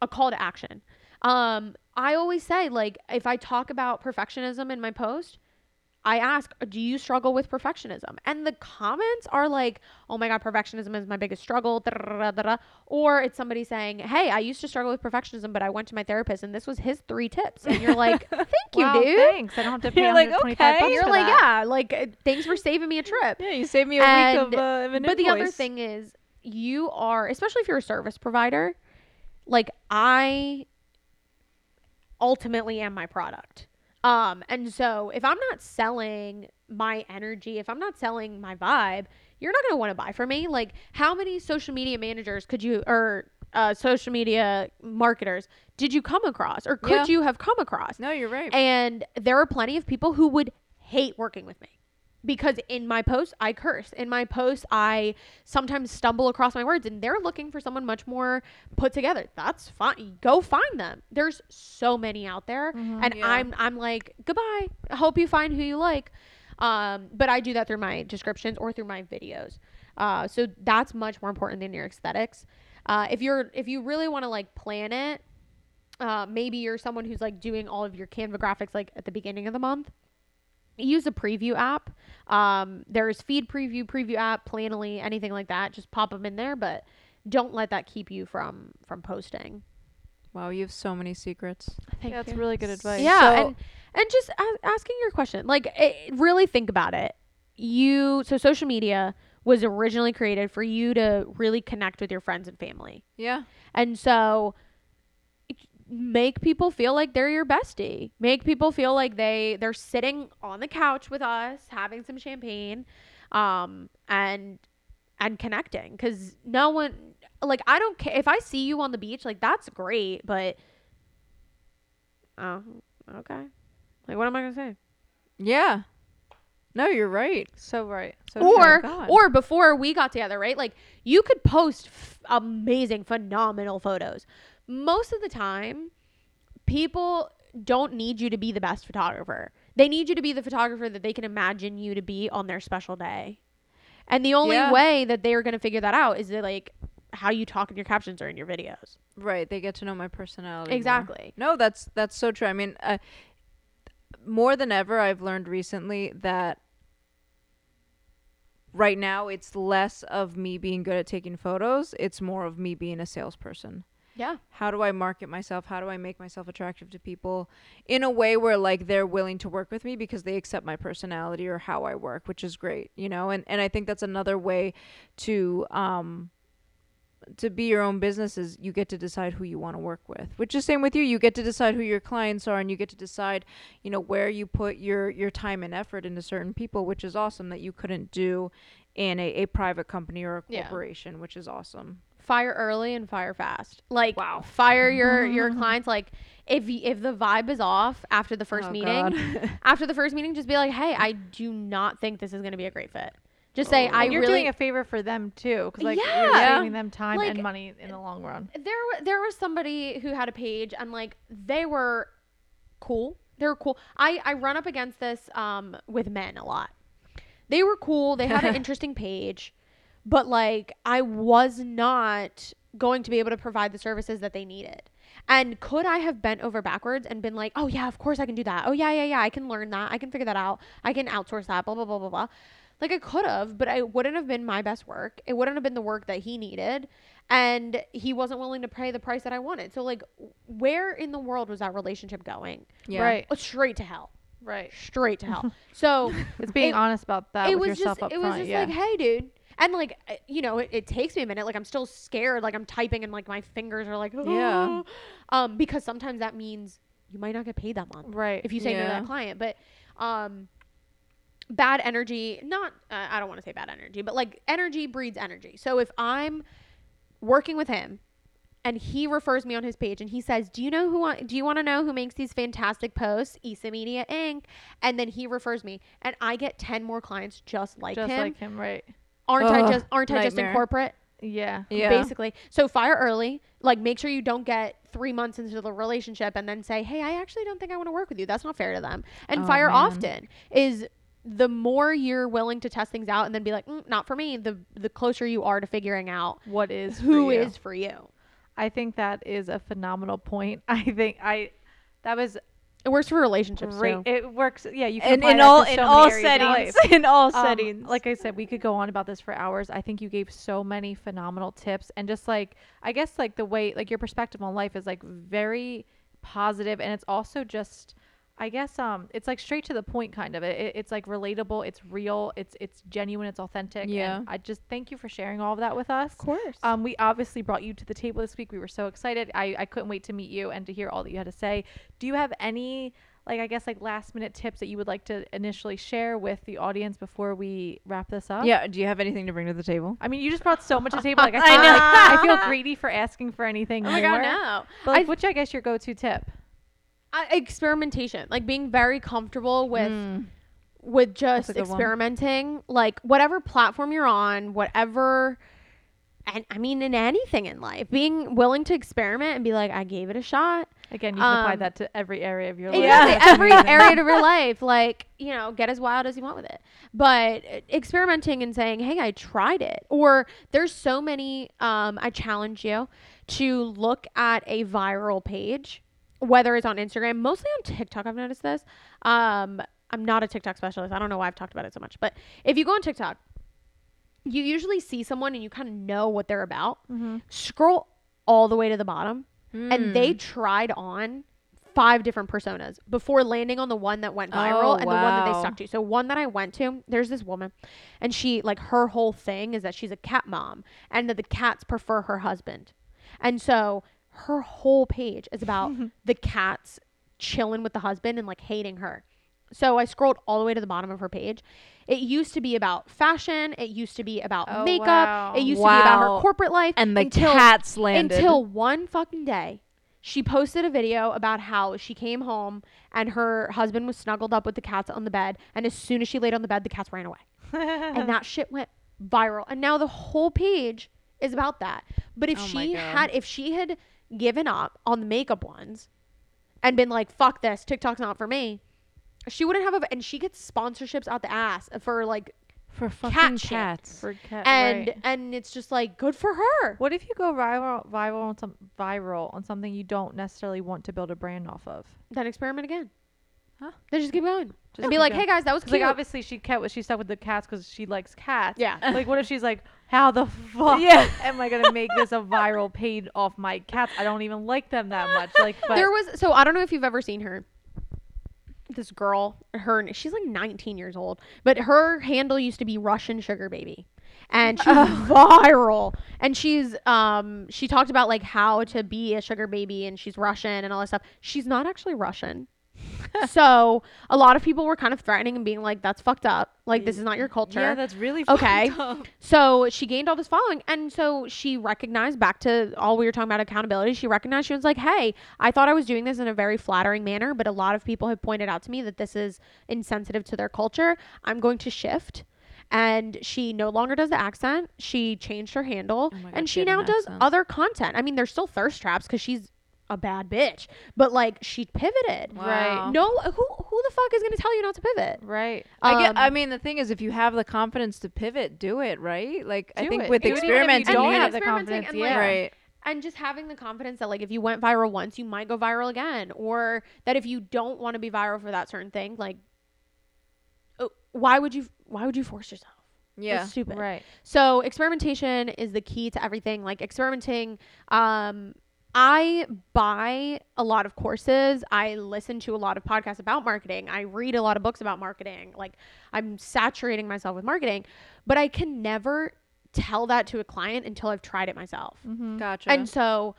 a call to action. Um, I always say like if I talk about perfectionism in my post, I ask, "Do you struggle with perfectionism?" And the comments are like, "Oh my god, perfectionism is my biggest struggle." Or it's somebody saying, "Hey, I used to struggle with perfectionism, but I went to my therapist and this was his three tips." And you're like, "Thank you, wow, dude." thanks. I don't have to pay You're like, 125 okay. You're like, that. "Yeah, like uh, thanks for saving me a trip." Yeah, you saved me a And- week of, uh, of an But the other thing is, you are, especially if you're a service provider, like I ultimately am my product. Um, and so if I'm not selling my energy, if I'm not selling my vibe, you're not going to want to buy from me. Like, how many social media managers could you, or uh, social media marketers, did you come across, or could Yeah. you have come across? No, you're right. And there are plenty of people who would hate working with me because in my posts I curse. In my posts I sometimes stumble across my words and they're looking for someone much more put together. That's fine. Go find them. There's so many out there and Yeah. I'm I'm like, "Goodbye. I hope you find who you like." Um, but I do that through my descriptions or through my videos. Uh, so that's much more important than your aesthetics. Uh, if you're if you really want to like plan it, uh, maybe you're someone who's like doing all of your Canva graphics like at the beginning of the month. Use a preview app. Um, there's feed preview, preview app, Planoly, anything like that. Just pop them in there, but don't let that keep you from from posting. wow, you have so many secrets. Thank Yeah, that's you. really good advice. Yeah, So- and and just a- asking your question, like it, really think about it. You so social media was originally created for you to really connect with your friends and family. Yeah. And so make people feel like they're your bestie. Make people feel like they they're sitting on the couch with us having some champagne um and and connecting cuz no one like I don't care if I see you on the beach like that's great, but oh, okay. Like what am I going to say? Yeah. No, you're right. So right. So or or before we got together, right? Like you could post f- amazing, phenomenal photos. Most of the time, people don't need you to be the best photographer. They need you to be the photographer that they can imagine you to be on their special day. And the only Yeah. way that they're going to figure that out is that like how you talk in your captions or in your videos. Right. They get to know my personality. more. Exactly. No, that's that's so true. I mean, uh, more than ever, I've learned recently that right now it's less of me being good at taking photos. It's more of me being a salesperson. Yeah. How do I market myself? How do I make myself attractive to people in a way where like they're willing to work with me because they accept my personality or how I work, which is great, you know? And and I think that's another way to um to be your own business is you get to decide who you want to work with which is same with you you get to decide who your clients are and you get to decide you know where you put your your time and effort into certain people which is awesome that you couldn't do in a, a private company or a Yeah. corporation which is awesome fire early and fire fast. Like Wow. fire your your clients like if y- if the vibe is off after the first Oh, meeting, after the first meeting just be like, "Hey, I do not think this is going to be a great fit." Just say, Oh. "I you're really doing a favor for them too, because like you're Yeah. saving them time Like- and money in the long run. there wa- there was somebody who had a page and like they were cool. They were cool. I I run up against this um with men a lot. They were cool. They had an interesting page, but like I was not going to be able to provide the services that they needed. And could I have bent over backwards and been like, "Oh yeah, of course I can do that. Oh yeah, yeah, yeah, I can learn that. I can figure that out. I can outsource that." Blah blah blah blah blah. Like I could have, but I wouldn't have been my best work. It wouldn't have been the work that he needed, and he wasn't willing to pay the price that I wanted. So like, where in the world was that relationship going? yeah Right. Oh, straight to hell. Right. Straight to hell. So It's being It- honest about that it with was yourself just up it was just yeah. like, hey, dude. And like, uh, you know, it, it takes me a minute. Like, I'm still scared. Like, I'm typing and like my fingers are like, oh. Yeah. um, because sometimes that means you might not get paid that month right. if you say no to Yeah. that client. But, um, bad energy, not, uh, I don't want to say bad energy, but like energy breeds energy. So if I'm working with him and he refers me on his page and he says, "Do you know who I, do you want to know who makes these fantastic posts? Isa Media Inc." And then he refers me and I get 10 more clients just like Just him. Just like him, right? Aren't I just aren't I just in nightmare. corporate? Yeah. Yeah. Basically. So fire early. Like make sure you don't get 3 months into the relationship and then say, "Hey, I actually don't think I want to work with you." That's not fair to them. And Oh, fire man. often is the more you're willing to test things out and then be like, mm, "Not for me," the the closer you are to figuring out What is who for you. is for you. I think that is a phenomenal point. I think I that was It works for relationships great. too. It works. Yeah, you can And in all to in all many areas of settings, in all Um, settings. Like I said, we could go on about this for hours. I think you gave so many phenomenal tips and just like I guess like the way like your perspective on life is like very positive and it's also just I guess um it's like straight to the point kind of. It, it- it's like relatable, it's real, it's it's genuine, it's authentic. Yeah. And I just thank you for sharing all of that with us. Of course. Um, we obviously brought you to the table this week. We were so excited. I, I couldn't wait to meet you and to hear all that you had to say. Do you have any, like, I guess, like last minute tips that you would like to initially share with the audience before we wrap this up? yeah. Do you have anything to bring to the table? I mean, you just brought so much to the table. Like, I I feel, know. like, I feel greedy for asking for anything oh more. my god, no. But like, I- what's, I guess, your go-to tip? I, experimentation, like being very comfortable with Mm. with just good one. experimenting, like whatever platform you're on, whatever and I mean in anything in life, being willing to experiment and be like, I gave it a shot. Again, you can apply Um, that to every area of your life. That's Every area of your life, like, you know, get as wild as you want with it. But uh, experimenting and saying, hey, I tried it. Or there's so many, um, I challenge you to look at a viral page, whether it's on Instagram, mostly on TikTok, I've noticed this. Um, I'm not a TikTok specialist. I don't know why I've talked about it so much. But if you go on TikTok, you usually see someone and you kind of know what they're about. Mhm. Scroll all the way to the bottom and they Mm. tried on five different personas before landing on the one that went viral Oh, and the one that they stuck to. So one that I went to, there's this woman and she like her whole thing is that she's a cat mom and that the cats prefer her husband. And so her whole page is about the cats chilling with the husband and like hating her. So I scrolled all the way to the bottom of her page. It used to be about fashion. It used to be about Oh, makeup. wow. It used to be about her corporate life. and the until cats landed. until one fucking day, she posted a video about how she came home and her husband was snuggled up with the cats on the bed. And as soon as she laid on the bed, the cats ran away. and that shit went viral. And now the whole page is about that. But if Oh she had, if she had given up on the makeup ones and been like, fuck this, TikTok's not for me, she wouldn't have a, and she gets sponsorships out the ass for like, for fucking shit. cats. For cat, and, right. and it's just like, good for her. What if you go viral, viral on some viral on something you don't necessarily want to build a brand off of? Then experiment again. Huh? Then just keep going. Just and be like, going. hey guys, that was cute. like obviously she kept what she stuck with the cats because she likes cats. yeah. Like what if she's like, how the fuck Yeah. am I gonna make this a viral page off my cats? I don't even like them that much. Like, but there was so I don't know if you've ever seen her. This girl, her she's like 19 years old, but her handle used to be Russian sugar baby, and she's viral. And she's um she talked about like how to be a sugar baby, and she's Russian and all that stuff. She's not actually Russian. so a lot of people were kind of threatening and being like, "That's fucked up. Like this is not your culture." yeah, that's really Okay. fucked up. So she gained all this following. And so she recognized back to all we were talking about accountability. She recognized she was like, hey, I thought I was doing this in a very flattering manner, but a lot of people have pointed out to me that this is insensitive to their culture. I'm going to shift. And she no longer does the accent. She changed her handle Oh God, and she she now an does accent. other content. I mean, there's still thirst traps because she's a bad bitch, but like she pivoted. Right. No, who who the fuck is going to tell you not to pivot? Right. I get. Um, I mean, the thing is, if you have the confidence to pivot, do it. Right? Like I think it. with Do it you don't you have the confidence. and, Yeah. like, right. and just having the confidence that like if you went viral once you might go viral again or that if you don't want to be viral for that certain thing like oh, why would you why would you force yourself Yeah. it's stupid Right. so experimentation is the key to everything like experimenting um I buy a lot of courses. I listen to a lot of podcasts about marketing. I read a lot of books about marketing. Like I'm saturating myself with marketing, but I can never tell that to a client until I've tried it myself. Mm-hmm. Gotcha. And so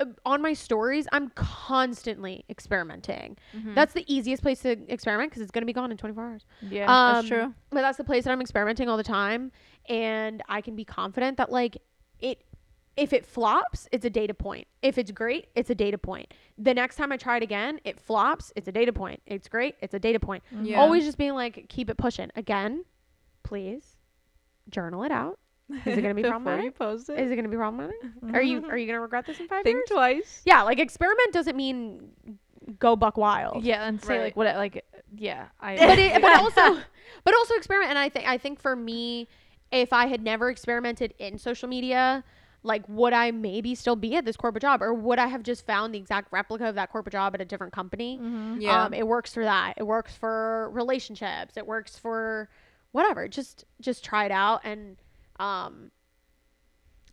uh, on my stories, I'm constantly experimenting. Mhm. That's the easiest place to experiment because it's going to be gone in 24 hours. Yeah. Um, that's true. But that's the place that I'm experimenting all the time. And I can be confident that, like, it if it flops, it's a data point. If it's great, it's a data point. The next time I try it again, it flops, it's a data point. It's great, it's a data point. Mm-hmm. Yeah. Always just being like, keep it pushing. Again, please journal it out. Is it gonna be Before problematic? you post it? Is it gonna be problematic? Are you mm-hmm. are you gonna regret this in five Think years? twice. Yeah, like experiment doesn't mean go buck wild. Yeah, and say Right. like what like yeah. I but it, but also but also experiment and I think I think for me if I had never experimented in social media like would I maybe still be at this corporate job or would I have just found the exact replica of that corporate job at a different company Mhm. Yeah. um it works for that it works for relationships it works for whatever just just try it out and um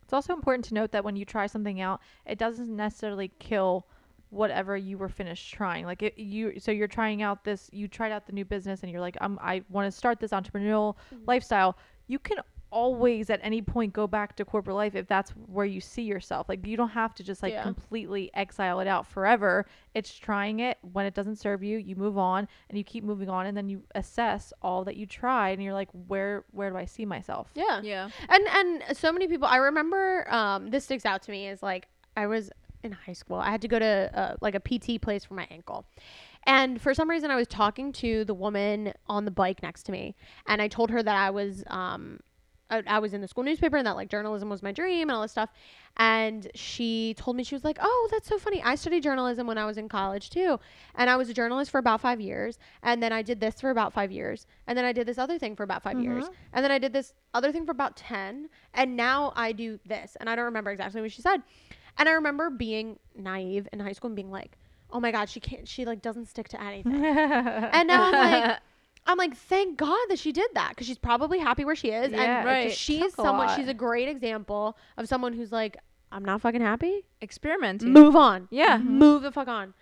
It's also important to note that when you try something out, it doesn't necessarily kill whatever you were finished trying. Like it, you, so you're trying out this, you tried out the new business, and you're like, um, I want to start this entrepreneurial Mm-hmm. lifestyle. You can always, at any point, go back to corporate life if that's where you see yourself. Like you don't have to just like Yeah. completely exile it out forever. It's trying it. When it doesn't serve you, you move on, and you keep moving on, and then you assess all that you tried, and you're like, where, where do I see myself? yeah yeah. And and so many people I remember um this sticks out to me is like I was in high school. I had to go to uh, like a PT place for my ankle. And for some reason I was talking to the woman on the bike next to me and I told her that I was um I, I was in the school newspaper and that like journalism was my dream and all this stuff. And she told me she was like, "Oh, that's so funny. I studied journalism when I was in college too, and I was a journalist for about five years, and then I did this for about five years, and then I did this other thing for about 5 mm-hmm. years, and then I did this other thing for about ten, and now I do this." And I don't remember exactly what she said, and I remember being naive in high school and being like, "Oh my god, she can't. She like doesn't stick to anything." and now I'm like. I'm like, thank God that she did that because she's probably happy where she is. Yeah, and Right. she took someone, lot. she's a great example of someone who's like, I'm not fucking happy. Experiment. Move on. Yeah. Move the fuck on.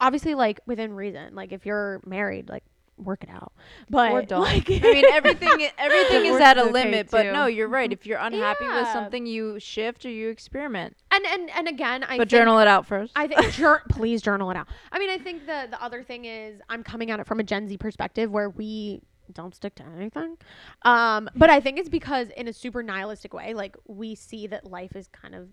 Obviously, like within reason. Like if you're married, like work it out. But Or don't. like, I mean, everything everything is at a limit, but too. no, you're right. If you're unhappy with something, you shift or you experiment. and and and again, I but journal it out first. I think jour- please journal it out. I mean, I think the the other thing is I'm coming at it from a Gen Z perspective where we don't stick to anything. Um, but I think it's because in a super nihilistic way, like we see that life is kind of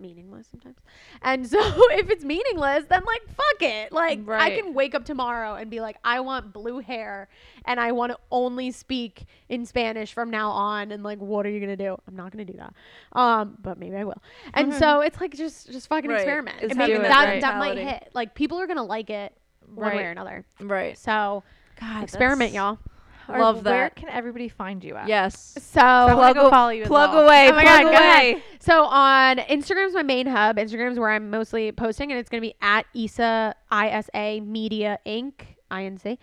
meaningless sometimes. And so if it's meaningless, then like fuck it. Like I can wake up tomorrow and be like I want blue hair and I want to only speak in Spanish from now on and like what are you going to do? I'm not going to do that. Um, but maybe I will. And so it's like just just fucking Right. experiment. It's And maybe that that that might hit. Like people are going to like it one way or another. right. So God, experiment, y'all. Or Love that. Where can everybody find you at? Yes. So I wanna Plug go follow you Plug well. away. Oh my plug God, go away. So on Instagram's my main hub. Instagram's where I'm mostly posting, and it's gonna be at Isa ISA Media Inc. Inc.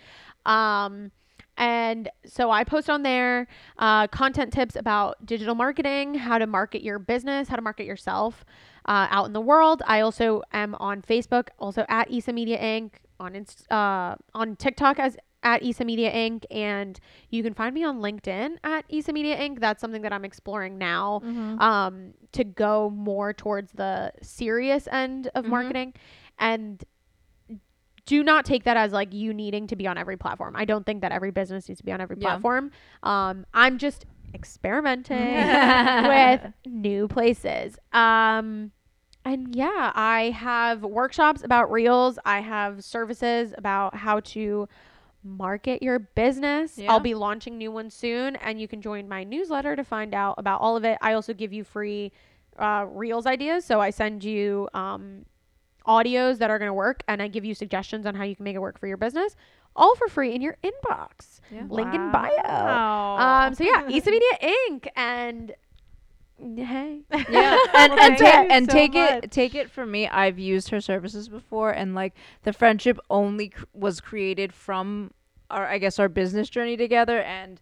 Um, and so I post on there uh, content tips about digital marketing, how to market your business, how to market yourself uh, out in the world. I also am on Facebook, also at Isa Media Inc. On Inst- uh, on TikTok as at Isa Media Inc. And you can find me on LinkedIn at Isa Media Inc. That's something that I'm exploring now Mhm. um, to go more towards the serious end of Mhm. marketing. And do not take that as like you needing to be on every platform. I don't think that every business needs to be on every Yeah. platform. Um, I'm just experimenting with new places. Um, and yeah, I have workshops about reels. I have services about how to market your business. Yeah. I'll be launching new ones soon, and you can join my newsletter to find out about all of it. I also give you free uh, reels ideas. So I send you um, audios that are going to work, and I give you suggestions on how you can make it work for your business, all for free in your inbox. Yeah. Link in bio. Um, so yeah, Isa Media Inc. and hey, Yeah, and Well, and, ta- and so take much. it take it from me. I've used her services before, and like the friendship only cr- was created from our, I guess, our business journey together, and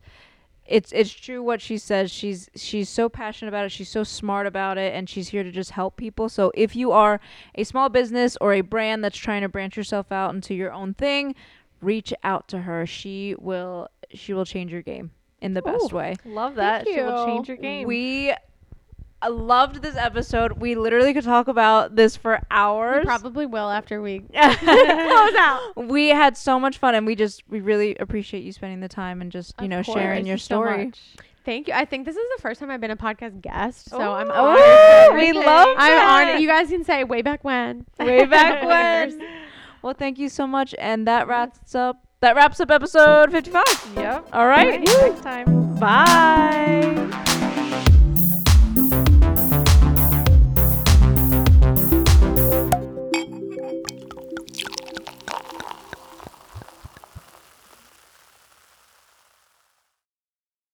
it's it's true what she says. She's she's so passionate about it. She's so smart about it, and she's here to just help people. So if you are a small business or a brand that's trying to branch yourself out into your own thing, reach out to her. She will she will change your game in the best way. Love that. She will change your game. We I loved this episode. We literally could talk about this for we hours. probably will after we close out. We had so much fun, and we just we really appreciate you spending the time and just you Of know course. sharing Thank your you so story. much. Thank you. I think this is the first time I've been a podcast guest, so I'm honored. Oh, we love I'm honored. You guys can say way back when. Way back when. Well, thank you so much, and that wraps up. That wraps up episode fifty-five. Yep. All right. Next time. Bye.